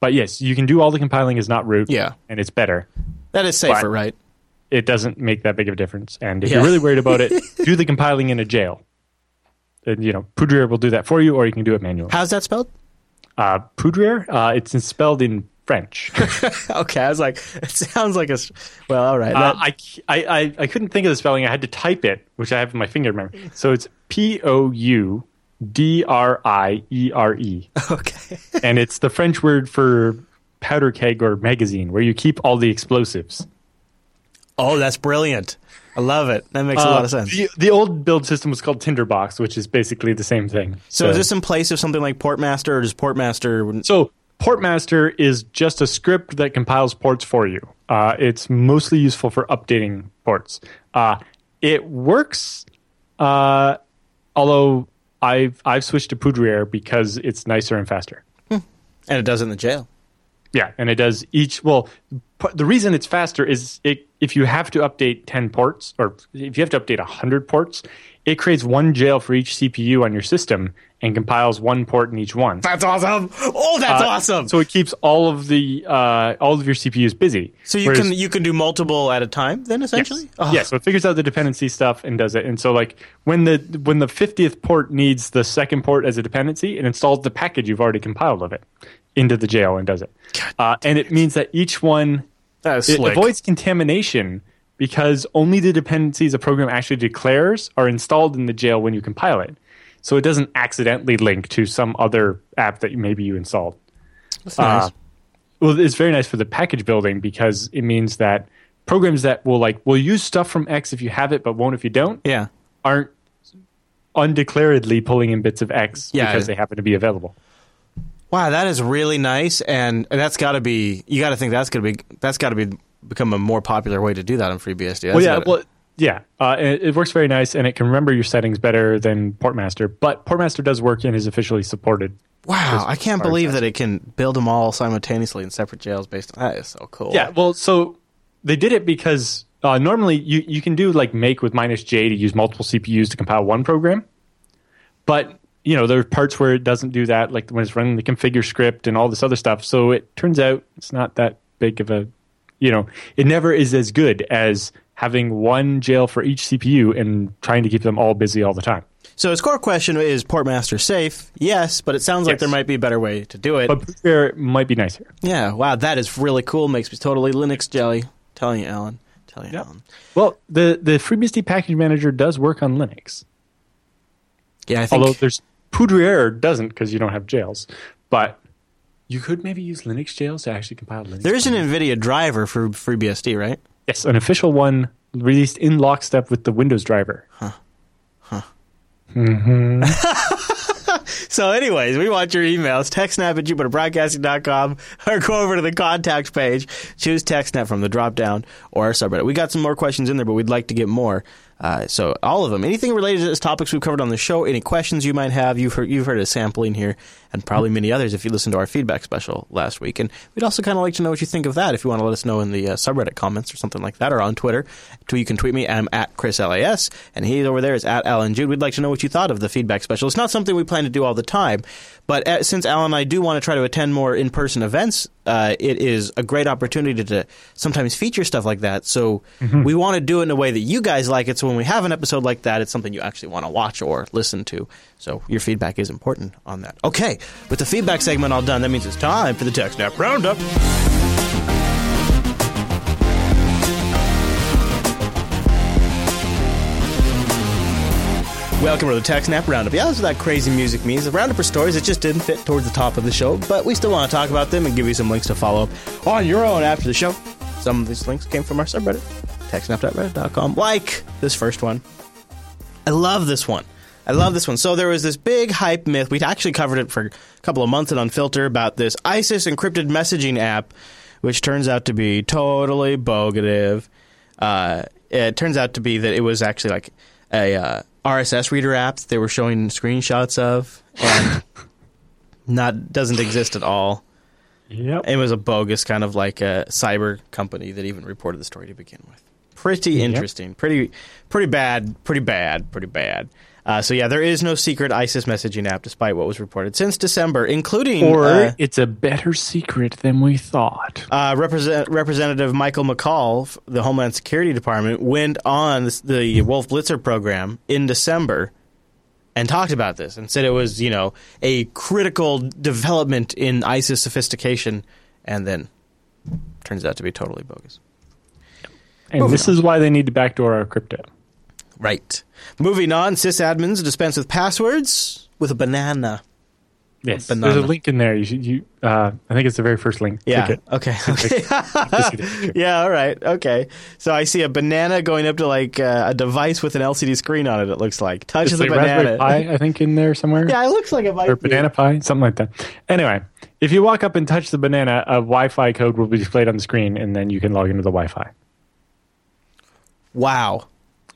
but yes, you can do all the compiling is not root. Yeah. and it's better. That is safer, But- right? It doesn't make that big of a difference. And if Yeah. you're really worried about it, do the compiling in a jail. And, you know, Poudriere will do that for you, or you can do it manually. How's that spelled? Uh, uh, it's spelled in French. okay, I was like, it sounds like a. Well, all right. Uh, that- I, I, I, I couldn't think of the spelling. I had to type it, which I have in my finger memory. So it's P O U D R I E R E. okay. And it's the French word for powder keg or magazine, where you keep all the explosives. Oh, that's brilliant. I love it. That makes a lot of sense. Uh, The, the old build system was called Tinderbox, which is basically the same thing. so, is this in place of something like Portmaster, or does Portmaster? So Portmaster is just a script that compiles ports for you. Uh, it's mostly useful for updating ports. Uh, it works, uh, although I've I've switched to Poudriere because it's nicer and faster. And it does in the jail. Yeah, and it does each. Well, p- the reason it's faster is it, if you have to update ten ports, or if you have to update hundred ports, it creates one jail for each CPU on your system and compiles one port in each one. That's awesome. Oh, that's Uh, awesome. So it keeps all of the uh, all of your CPUs busy. So you Whereas- can you can do multiple at a time then essentially. Yes. Oh, Yeah, so it figures out the dependency stuff and does it. And so like when the when the 50th port needs the second port as a dependency, it installs the package you've already compiled of it into the jail and does it. Uh, and it means that each one That is it avoids contamination because only the dependencies a program actually declares are installed in the jail when you compile it. So it doesn't accidentally link to some other app that maybe you installed. That's nice. Uh, well, it's very nice for the package building because it means that programs that will like will use stuff from X if you have it, but won't if you don't, yeah. aren't undeclaredly pulling in bits of X Yeah. because they happen to be available. Wow, that is really nice, and that's got to be. You got to think that's gonna be. That's got to be become a more popular way to do that on FreeBSD. That's well, yeah, well, yeah, uh, it, it works very nice, and it can remember your settings better than Portmaster. But Portmaster does work and is officially supported. wow, I can't believe that it can build them all simultaneously in separate jails based on that. Is so cool. Yeah, well, so they did it because uh, normally you, you can do like make with minus J to use multiple CPUs to compile one program. But, you know, there are parts where it doesn't do that, like when it's running the configure script and all this other stuff. So it turns out it's not that big of a, you know, it never is as good as having one jail for each CPU and trying to keep them all busy all the time. So his core question is Portmaster safe? Yes, but it sounds like Yes. there might be a better way to do it. But Poudriere might be nicer. yeah, wow, that is really cool. Makes me totally Linux jelly. telling you, Allan. telling you, Yep. Allan. Well, the, the FreeBSD package manager does work on Linux. Yeah, I think. Although there's Poudriere doesn't because you don't have jails, but you could maybe use Linux jails to actually compile Linux. there is an. NVIDIA driver for FreeBSD, right? yes, an official one released in lockstep with the Windows driver. Huh. Huh. Mm-hmm. So, anyways, we want your emails. TechSnap at JupiterBroadcasting.com or go over to the contacts page. Choose TechSnap from the drop down or our subreddit. We got some more questions in there, but we'd like to get more. Uh, so, all of them. Anything related to this topics we've covered on the show, any questions you might have, you've heard, you've heard a sampling here, and probably many others if you listened to our feedback special last week. And we'd also kind of like to know what you think of that if you want to let us know in the uh, subreddit comments or something like that, or on Twitter. You can tweet me. I'm at Chris LAS, and he over there is at Allan Jude. We'd like to know what you thought of the feedback special. It's not something we plan to do all the time, but uh, since Allan and I do want to try to attend more in person events, uh, it is a great opportunity to sometimes feature stuff like that. So we want to do it in a way that you guys like it. So when we have an episode like that, it's something you actually want to watch or listen to. So your feedback is important on that. Okay, with the feedback segment all done, that means it's time for the TechSnap Roundup. Welcome to the TechSnap Roundup. Yeah, that's what that crazy music means. The Roundup for stories that just didn't fit towards the top of the show, but we still want to talk about them and give you some links to follow up on your own after the show. Some of these links came from our subreddit, techsnap.reddit.com, like this first one. I love this one. I love this one. So there was this big hype myth. We actually covered it for a couple of months at Unfilter about this ISIS encrypted messaging app, which turns out to be totally bogative. Uh, it turns out to be that it was actually like a uh, RSS reader app that they were showing screenshots of, and not doesn't exist at all. Yep. It was a bogus kind of like a cyber company that even reported the story to begin with. Pretty Yep. interesting. Pretty pretty bad. Pretty bad. Pretty bad. Uh, so yeah, there is no secret ISIS messaging app, despite what was reported since December, including Or uh, it's a better secret than we thought. uh, Represent- Representative Michael McCaul, the Homeland Security Department, went on this, the Wolf Blitzer program in December and talked about this and said it was, you know, a critical development in ISIS sophistication, and then turns out to be totally bogus. And Moving this is why they need to backdoor our crypto. Right. Moving on, sysadmins dispense with passwords with a banana. Yes. Banana. There's a link in there. You should. You. Uh, I think it's the very first link. Yeah. Click. Okay. Okay. Just get a picture. yeah. All right. Okay. So I see a banana going up to like uh, a device with an LCD screen on it. It looks like touches It's the like banana. Raspberry Pi, I think, in there somewhere. Yeah, it looks like it might or be. banana pie, something like that. Anyway, if you walk up and touch the banana, a Wi-Fi code will be displayed on the screen, and then you can log into the Wi-Fi. Wow.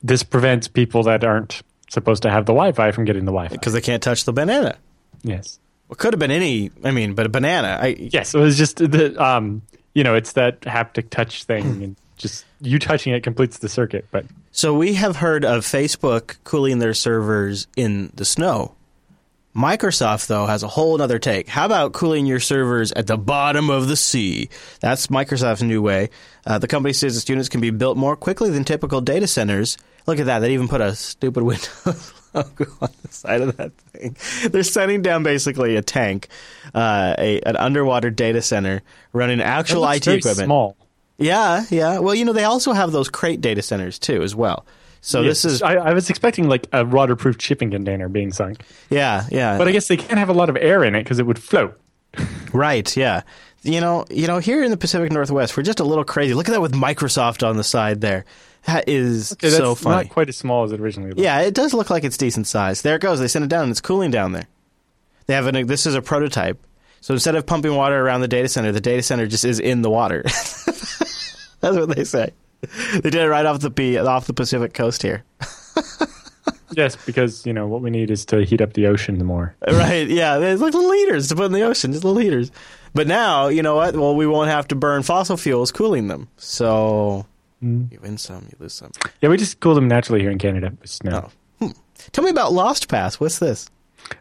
This prevents people that aren't supposed to have the Wi-Fi from getting the Wi-Fi. Because they can't touch the banana. Yes, It could have been any. I mean, but a banana. I, yes. It was just the um, you know, it's that haptic touch thing, and just you touching it completes the circuit. But So we have heard of Facebook cooling their servers in the snow. Microsoft, though, has a whole other take. How about cooling your servers at the bottom of the sea? That's Microsoft's new way. Uh, the company says its units can be built more quickly than typical data centers. Look at that. They even put a stupid Windows logo on the side of that thing. They're sending down basically a tank, uh, a, an underwater data center running it actual IT very equipment. small. Yeah, yeah. Well, you know, they also have those crate data centers too, as well. So Yes, this is I, I was expecting like a waterproof shipping container being sunk, yeah, yeah. but I guess they can't have a lot of air in it because it would float. right, yeah. You know, you know, here in the Pacific Northwest, we're just a little crazy. Look at that with Microsoft on the side there. That is Okay, so funny. not quite as small as it originally looked. yeah, it does look like it's decent size. There it goes. They sent it down, and it's cooling down there. They have an. This is a prototype. So instead of pumping water around the data center, the data center just is in the water. That's what they say. They did it right off the P, off the Pacific coast here. Yes, because you know what we need is to heat up the ocean more. Right, yeah. There's like little heaters to put in the ocean, just little heaters. But now, you know what? Well, we won't have to burn fossil fuels cooling them. So you win some, you lose some. Yeah, we just cool them naturally here in Canada with snow. Oh. Tell me about LostPass. What's this?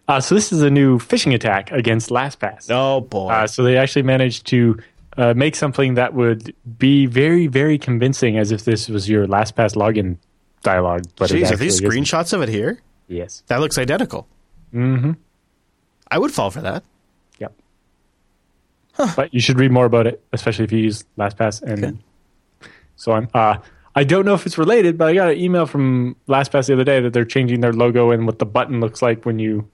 Uh, so this is a new phishing attack against LastPass. Oh boy. Uh, so they actually managed to uh, make something that would be very, very convincing, as if this was your LastPass login dialogue. But Jeez, are these isn't. screenshots of it here? Yes. That looks identical. Mm-hmm. I would fall for that. Yep. But you should read more about it, especially if you use LastPass and Okay. so on. Uh, I don't know if it's related, but I got an email from LastPass the other day that they're changing their logo and what the button looks like when you.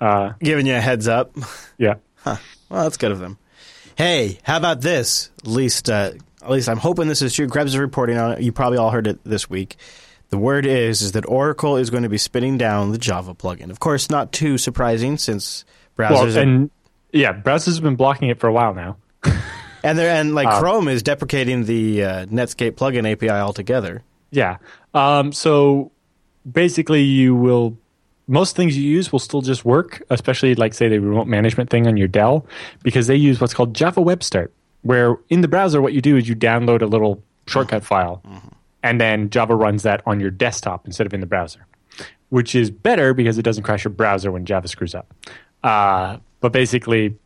Uh, Giving you a heads up. yeah. Huh. Well, that's good of them. Hey, how about this? At least, uh, at least I'm hoping this is true. Krebs is reporting on it. You probably all heard it this week. The word is is that Oracle is going to be spinning down the Java plugin. Of course, not too surprising since browsers Well, are- and yeah, browsers have been blocking it for a while now. and they're and like Uh, Chrome is deprecating the uh, Netscape plugin API altogether. Yeah. Um, so basically, you will most things you use will still just work, especially like say the remote management thing on your Dell, because they use what's called Java Web Start, where in the browser what you do is you download a little shortcut file, and then Java runs that on your desktop instead of in the browser, which is better because it doesn't crash your browser when Java screws up. Uh, but basically,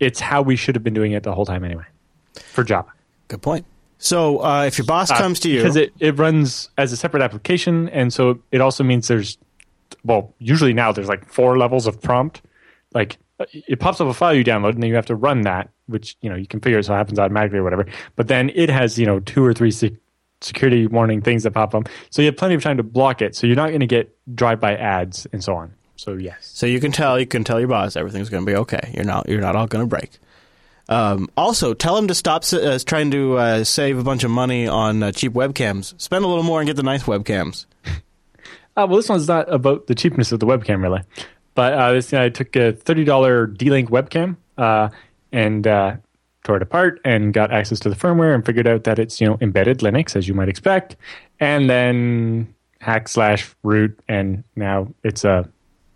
it's how we should have been doing it the whole time anyway, for Java. Good point. So uh, if your boss comes to you, because it, it runs as a separate application and so it also means there's well usually now there's like four levels of prompt like it pops up a file you download and then you have to run that which you know you configure it so it happens automatically or whatever but then it has you know two or three sec- security warning things that pop up so you have plenty of time to block it so you're not going to get drive-by ads and so on so yes so you can tell you can tell your boss everything's going to be okay. You're not you're not all going to break. Um, also, tell him to stop uh, trying to uh, save a bunch of money on uh, cheap webcams. Spend a little more and get the nice webcams. Uh, well, this one's not about the cheapness of the webcam, really. But uh, this guy took a $30 D-Link webcam uh, and uh, tore it apart and got access to the firmware and figured out that it's you know embedded Linux, as you might expect. And then hack slash root, and now it's a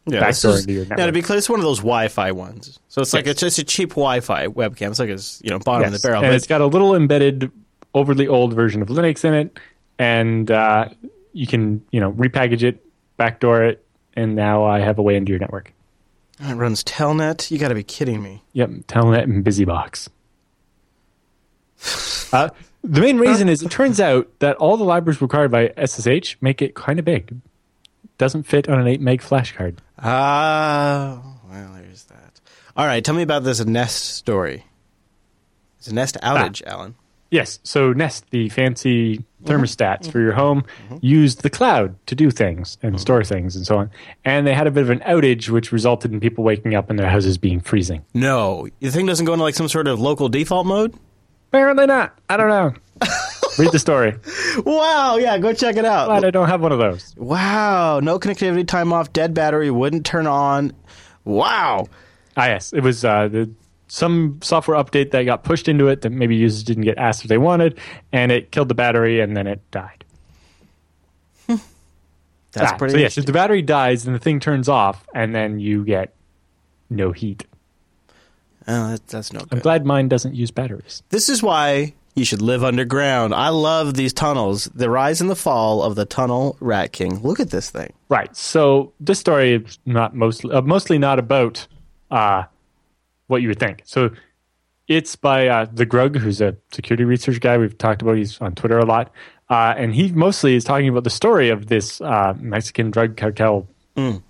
Yeah, is- into your yeah, to be clear, it's one of those Wi-Fi ones. So it's like Yes. it's just a cheap Wi-Fi webcam. It's like it's you know bottom of the barrel. And but it's got a little embedded, overly old version of Linux in it, and uh, you can you know repackage it, backdoor it, and now I have a way into your network. it runs Telnet. You got to be kidding me. Yep, Telnet and BusyBox. uh, the main reason is it turns out that all the libraries required by SSH make it kind of big. Doesn't fit on an 8 meg flash card. Ah, well, there's that. All right, tell me about this Nest story. It's a Nest outage, Allan. Yes, so Nest, the fancy thermostats for your home, used the cloud to do things and store things and so on. And they had a bit of an outage, which resulted in people waking up and their houses being freezing. No, the thing doesn't go into like some sort of local default mode. Apparently not. I don't know. Read the story. Wow, yeah, go check it out. Glad I don't have one of those. Wow, no connectivity, time off, dead battery, wouldn't turn on. Wow. Ah, yes, it was uh, the, some software update that got pushed into it that maybe users didn't get asked if they wanted, and it killed the battery, and then it died. That's Ah, pretty So yes, if the battery dies, then the thing turns off, and then you get no heat. Oh, that, that's no I'm glad mine doesn't use batteries. This is why you should live underground. I love these tunnels. The rise and the fall of the tunnel Rat King. Look at this thing. Right. So this story is not mostly uh, mostly not about uh, what you would think. So it's by uh, the grugq, who's a security research guy we've talked about. He's on Twitter a lot, uh, and he mostly is talking about the story of this uh, Mexican drug cartel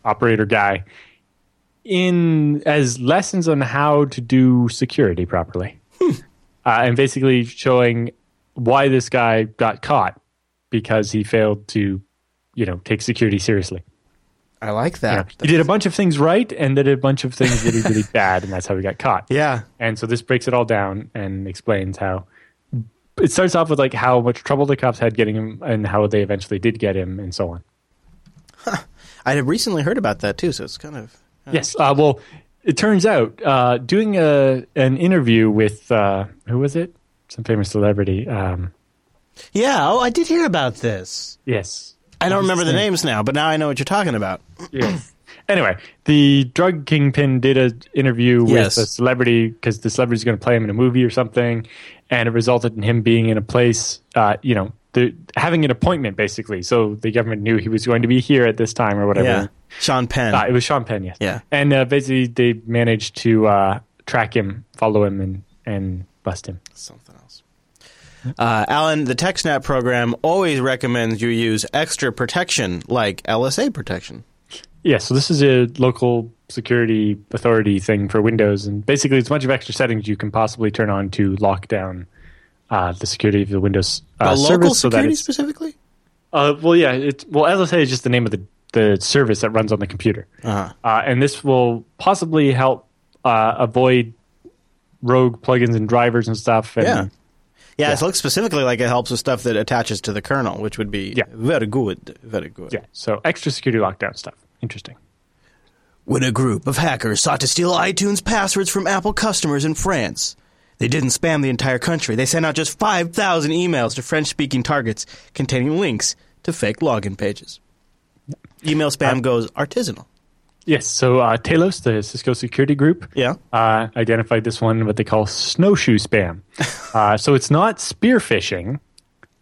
operator guy in as lessons on how to do security properly, uh, and basically showing why this guy got caught because he failed to, you know, take security seriously. I like that. he did a bunch of things right and did a bunch of things really, really bad, and that's how he got caught. Yeah. And so this breaks it all down and explains how it starts off with like how much trouble the cops had getting him and how they eventually did get him and so on. I had recently heard about that too, so it's kind of. Yes. Uh, well, it turns out uh, doing a an interview with uh, who was it? Some famous celebrity. Um, Yeah, oh, I did hear about this. yes. I don't remember the names now, but now I know what you're talking about. Yes. anyway, the drug kingpin did an interview Yes. with a celebrity because the celebrity's going to play him in a movie or something, and it resulted in him being in a place, uh, you know, the, having an appointment basically. So the government knew he was going to be here at this time or whatever. Yeah. Sean Penn. Uh, it was Sean Penn, yes. Yeah. And uh, basically, they managed to uh, track him, follow him, and and bust him. Something else. Uh, Allan, the TechSnap program always recommends you use extra protection like LSA protection. Yeah, so this is a local security authority thing for Windows, and basically it's a bunch of extra settings you can possibly turn on to lock down uh, the security of the Windows uh, local service. So that security it's, specifically? uh, well, yeah, it's well, LSA is just the name of the the service that runs on the computer, Uh-huh. uh, and this will possibly help uh, avoid rogue plugins and drivers and stuff. And, Yeah. Yeah, Yeah. it looks specifically like it helps with stuff that attaches to the kernel, which would be Yeah. very good. Very good. Yeah. So extra security lockdown stuff. Interesting. When a group of hackers sought to steal iTunes passwords from Apple customers in France, they didn't spam the entire country. They sent out just 5,000 emails to French speaking targets containing links to fake login pages. Email spam uh, goes artisanal. Yes. So uh, Talos, the Cisco security group, Yeah. uh, identified this one what they call snowshoe spam. uh, so it's not spear phishing,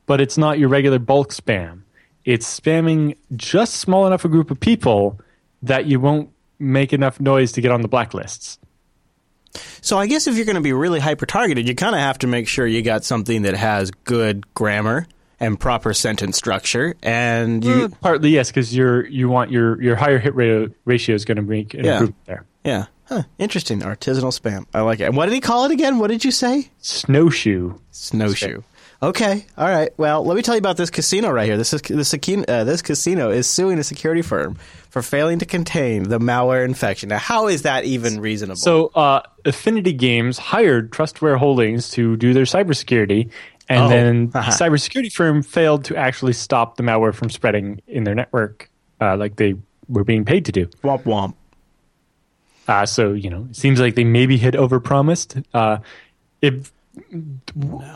but it's not your regular bulk spam. It's spamming just small enough a group of people that you won't make enough noise to get on the blacklists. So I guess if you're going to be really hyper targeted, you kind of have to make sure you got something that has good grammar and proper sentence structure, and you, Partly yes, because you're you want your your higher hit ratio, ratio is going to make an Yeah. improvement there. yeah, huh, interesting. Artisanal spam. I like it. And what did he call it again? What did you say? Snowshoe. Snowshoe. Okay, all right. Well, let me tell you about this casino right here. This is this, uh, this casino is suing a security firm for failing to contain the malware infection. Now, how is that even reasonable? So, uh, Affinity Games hired Trustwave Holdings to do their cybersecurity, and Oh, then the uh-huh. cybersecurity firm failed to actually stop the malware from spreading in their network, uh, like they were being paid to do. womp womp. Uh, so, you know, it seems like they maybe had overpromised. Uh, if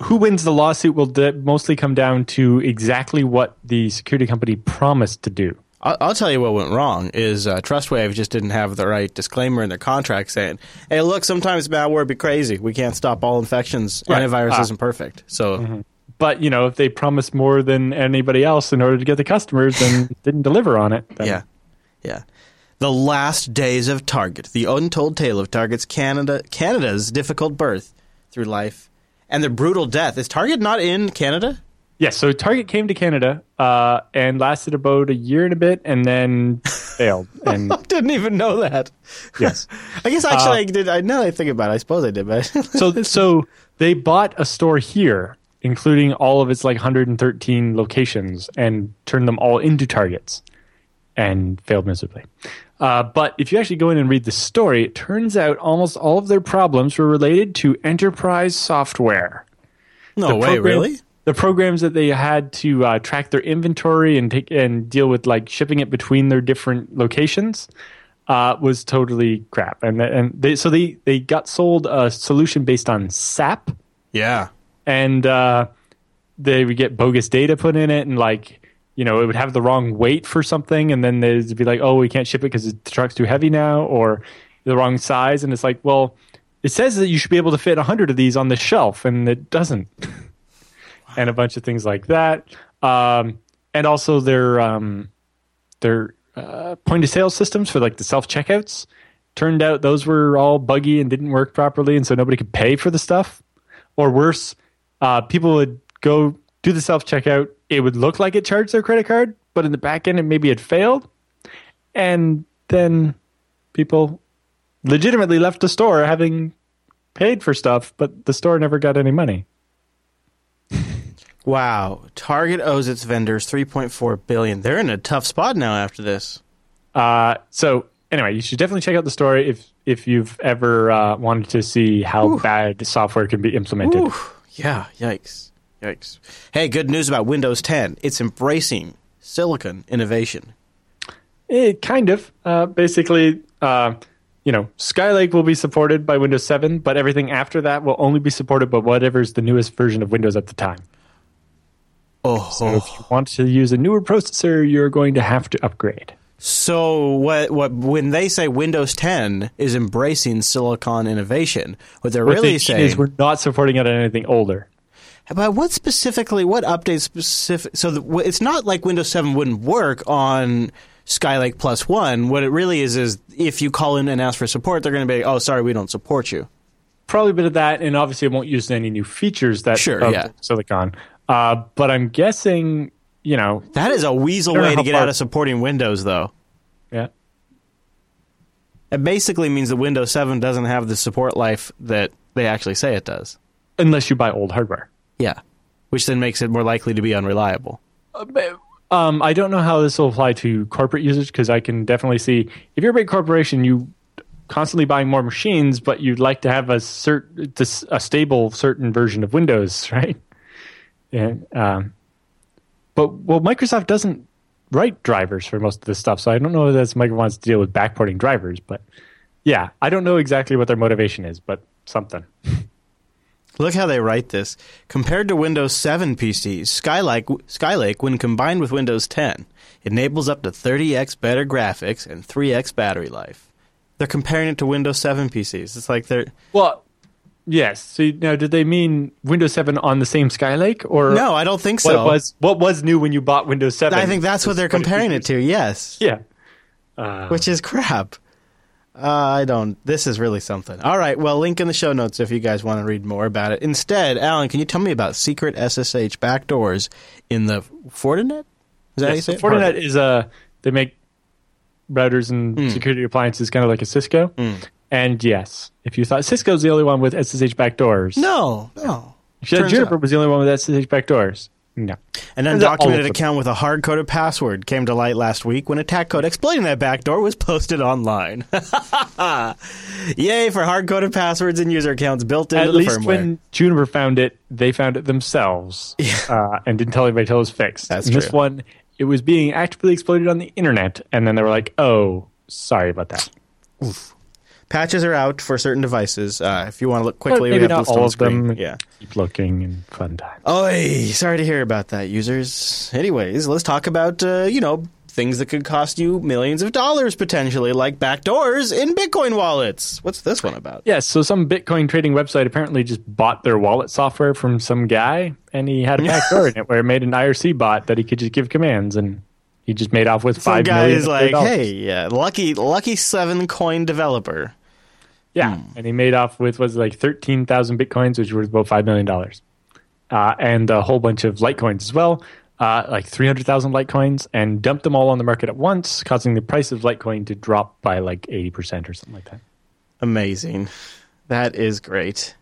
who wins the lawsuit will de- mostly come down to exactly what the security company promised to do. I'll, I'll tell you what went wrong is uh, TrustWave just didn't have the right disclaimer in their contract saying, "Hey, look, sometimes malware be crazy. We can't stop all infections. Right. Antivirus Ah. isn't perfect." So, But you know, if they promised more than anybody else in order to get the customers, and didn't deliver on it, then yeah, yeah. The last days of Target, the untold tale of Target's Canada Canada's difficult birth through life and their brutal death. Is Target not in Canada? Yes, so Target came to Canada uh, and lasted about a year and a bit, and then failed. And Didn't even know that. yes, I guess actually I did. I now that I think about it, I suppose I did, but so so they bought a store here, including all of its like 113 locations, and turned them all into Targets, and failed miserably. Uh, but if you actually go in and read the story, it turns out almost all of their problems were related to enterprise software. no the way, program- really. The programs that they had to uh, track their inventory and take and deal with like shipping it between their different locations uh, was totally crap. And and they, so they they got sold a solution based on SAP, Yeah. and uh, they would get bogus data put in it, and like you know it would have the wrong weight for something, and then they'd be like, oh, we can't ship it because the truck's too heavy now, or the wrong size, and it's like, well. It says that you should be able to fit 100 of these on the shelf, and it doesn't and a bunch of things like that. Um, and also their um, their uh, point of sale systems for like the self checkouts. Turned out those were all buggy and didn't work properly, and so nobody could pay for the stuff. Or worse, uh, people would go do the self checkout. It would look like it charged their credit card, but in the back end, it maybe had failed. And then people legitimately left the store having paid for stuff, but the store never got any money. Wow. Target owes its vendors 3.4 billion. They're in a tough spot now after this. Uh, so anyway, you should definitely check out the story if if you've ever uh, wanted to see how bad software can be implemented. Ooh, yeah, yikes. Yikes. Hey, good news about Windows 10. It's embracing silicon innovation. It kind of. Uh, basically, uh, you know, Skylake will be supported by Windows 7, but everything after that will only be supported by whatever's the newest version of Windows at the time. Oh, So if you want to use a newer processor, you're going to have to upgrade. So what what when they say Windows 10 is embracing silicon innovation, what they're What really they saying is we're not supporting it on anything older. But what specifically? What updates specific? So the, it's not like Windows Seven wouldn't work on Skylake Plus One. What it really is is if you call in and ask for support, they're going to be, oh, sorry, we don't support you. probably a bit of that, and obviously it won't use any new features that Sure, of yeah. Silicon. Uh, but I'm guessing, you know, That is a weasel way to get out of supporting Windows, though. yeah, It basically means that Windows Seven doesn't have the support life that they actually say it does. unless you buy old hardware. Yeah, which then makes it more likely to be unreliable. Um, I don't know how this will apply to corporate users because I can definitely see if you're a big corporation, you constantly buying more machines, but you'd like to have a cert, a stable certain version of Windows, right? And, um, but well, Microsoft doesn't write drivers for most of this stuff, so I don't know if Microsoft wants to deal with backporting drivers. But yeah, I don't know exactly what their motivation is, but something. Look how they write this. Compared to Windows 7 PCs, Skylake, Skylake, when combined with Windows 10, enables up to 30x better graphics and 3x battery life. They're comparing it to Windows 7 PCs. It's like they're well, yes. So now, did they mean Windows 7 on the same Skylake, or no? I don't think what so. was what was new when you bought Windows 7? I think that's what they're comparing it to. Yes, Yeah. Uh, which is crap. Uh, I don't. This is really something. All right. Well, link in the show notes if you guys want to read more about it. Instead, Allan, can you tell me about secret SSH backdoors in the Fortinet? Is that how you yes, say? Fortinet is a they make routers and Hmm. security appliances kind of like a Cisco. And yes, if you thought Cisco's the only one with SSH backdoors, No, no. If you thought Turns Juniper out- was the only one with SSH backdoors, no. An Turns out all undocumented account with a hard coded password came to light last week when attack code exploiting that backdoor was posted online. Yay for hard coded passwords and user accounts built into At the least firmware. when Juniper found it, they found it themselves uh, and didn't tell anybody until it was fixed. That's and This one, it was being actively exploited on the internet, and then they were like, "Oh, sorry about that." Patches are out for certain devices. Uh, if you want to look quickly, maybe we have not the list on all of screen. them. Yeah. Keep looking and fun time. Oy, sorry to hear about that, users. Anyways, let's talk about uh, you know things that could cost you millions of dollars potentially, like backdoors in Bitcoin wallets. What's this one about? Yeah, so some Bitcoin trading website apparently just bought their wallet software from some guy, and he had a backdoor in it where it made an IRC bot that he could just give commands, and he just made off with Some five guy million is like, hey, yeah, lucky, lucky seven coin developer. Yeah, and he made off with was like thirteen thousand bitcoins, which was about five million dollars, uh, and a whole bunch of Litecoins as well, uh, like three hundred thousand Litecoins, and dumped them all on the market at once, causing the price of Litecoin to drop by like eighty percent or something like that. Amazing. That is great.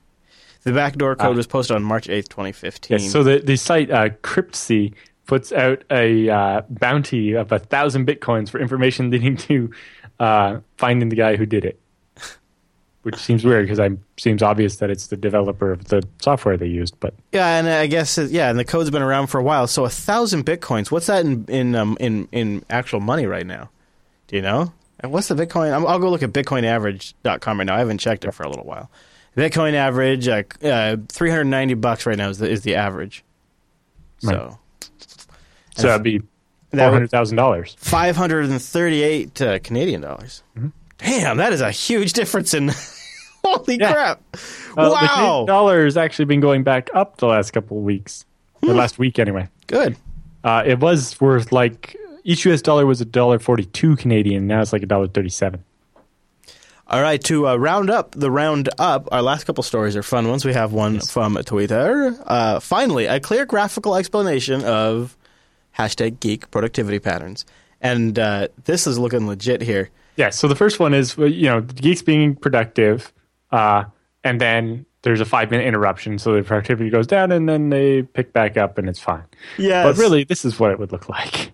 The backdoor code Ah. was posted on March 8th, 2015. Yes, so the, the site uh, Cryptsy puts out a uh, bounty of a thousand bitcoins for information leading to uh, finding the guy who did it, which seems weird because it seems obvious that it's the developer of the software they used. But yeah, and I guess yeah, and the code's been around for a while. So a thousand bitcoins. What's that in in um, in in actual money right now? Do you know? And what's the Bitcoin? I'm, I'll go look at BitcoinAverage.com right now. I haven't checked it for a little while. Bitcoin average, uh, uh, 390 bucks right now is the, is the average. So so that'd be four hundred thousand dollars. 538 uh, Canadian dollars. Mm-hmm. Damn, that is a huge difference in. Holy Yeah. crap! Uh, the wow, Canadian dollar has actually been going back up the last couple of weeks, Hmm. the last week anyway. good. Uh, it was worth like each U.S. dollar was a dollar forty-two Canadian. Now it's like a dollar thirty-seven. All right, to uh, round up the round up, our last couple stories are fun ones. We have one from Twitter. Uh, finally, a clear graphical explanation of hashtag geek productivity patterns. And uh, this is looking legit here. Yeah. So the first one is you know the geeks being productive, uh, and then there's a five minute interruption, so the productivity goes down, and then they pick back up, and it's fine. Yeah. But really, this is what it would look like.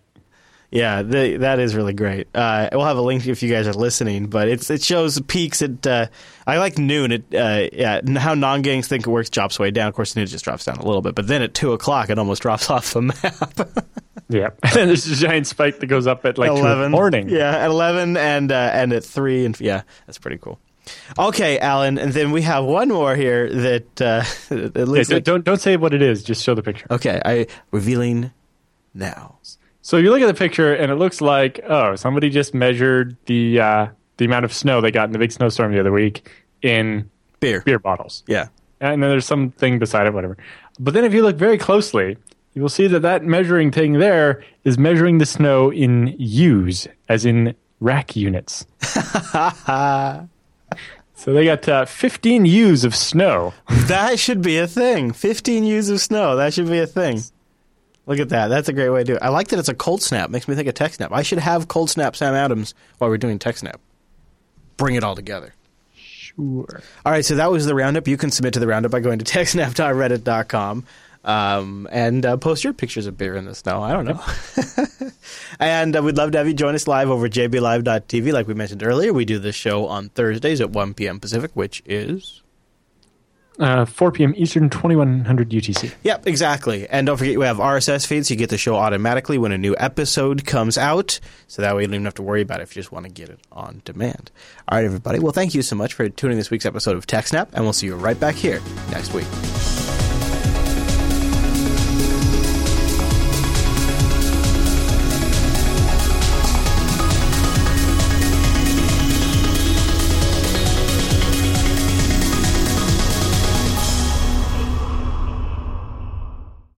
Yeah, the, that is really great. Uh, we'll have a link if you guys are listening, but it's it shows peaks at uh, I like noon. At uh, yeah, how non gangs think it works drops way down. Of course, it just drops down a little bit, but then at two o'clock, it almost drops off the map. Yeah. And then there's a giant spike that goes up at like two in the eleven morning. Yeah, at eleven and uh, and at three and yeah, that's pretty cool. Okay, Allan, and then we have one more here that uh, at Yeah, least don't, don't don't say what it is. Just show the picture. okay. I revealing now. So you look at the picture, and it looks like oh, somebody just measured the uh, the amount of snow they got in the big snowstorm the other week in Beer. beer bottles. Yeah. and then there's something beside it, whatever. But then if you look very closely, you will see that that measuring thing there is measuring the snow in U's, as in rack units. so they got uh, 15 U's of snow. That should be a thing. 15 U's of snow. That should be a thing. Look at that. That's a great way to do it. I like that it's a cold snap. Makes me think of tech snap. I should have cold snap Sam Adams while we're doing tech snap. Bring it all together. Sure. All right, so that was the roundup. You can submit to the roundup by going to techsnap.reddit.com um, and uh, post your pictures of beer in the snow. I don't know. and uh, we'd love to have you join us live over jblive.tv. Like we mentioned earlier, we do this show on Thursdays at 1 p.m. Pacific, which is Uh, 4 p.m. Eastern, 2100 UTC. Yep, exactly. And don't forget, we have RSS feeds. So You get the show automatically when a new episode comes out. So that way you don't even have to worry about it if you just want to get it on demand. All right, everybody. Well, thank you so much for tuning this week's episode of TechSnap, and we'll see you right back here next week.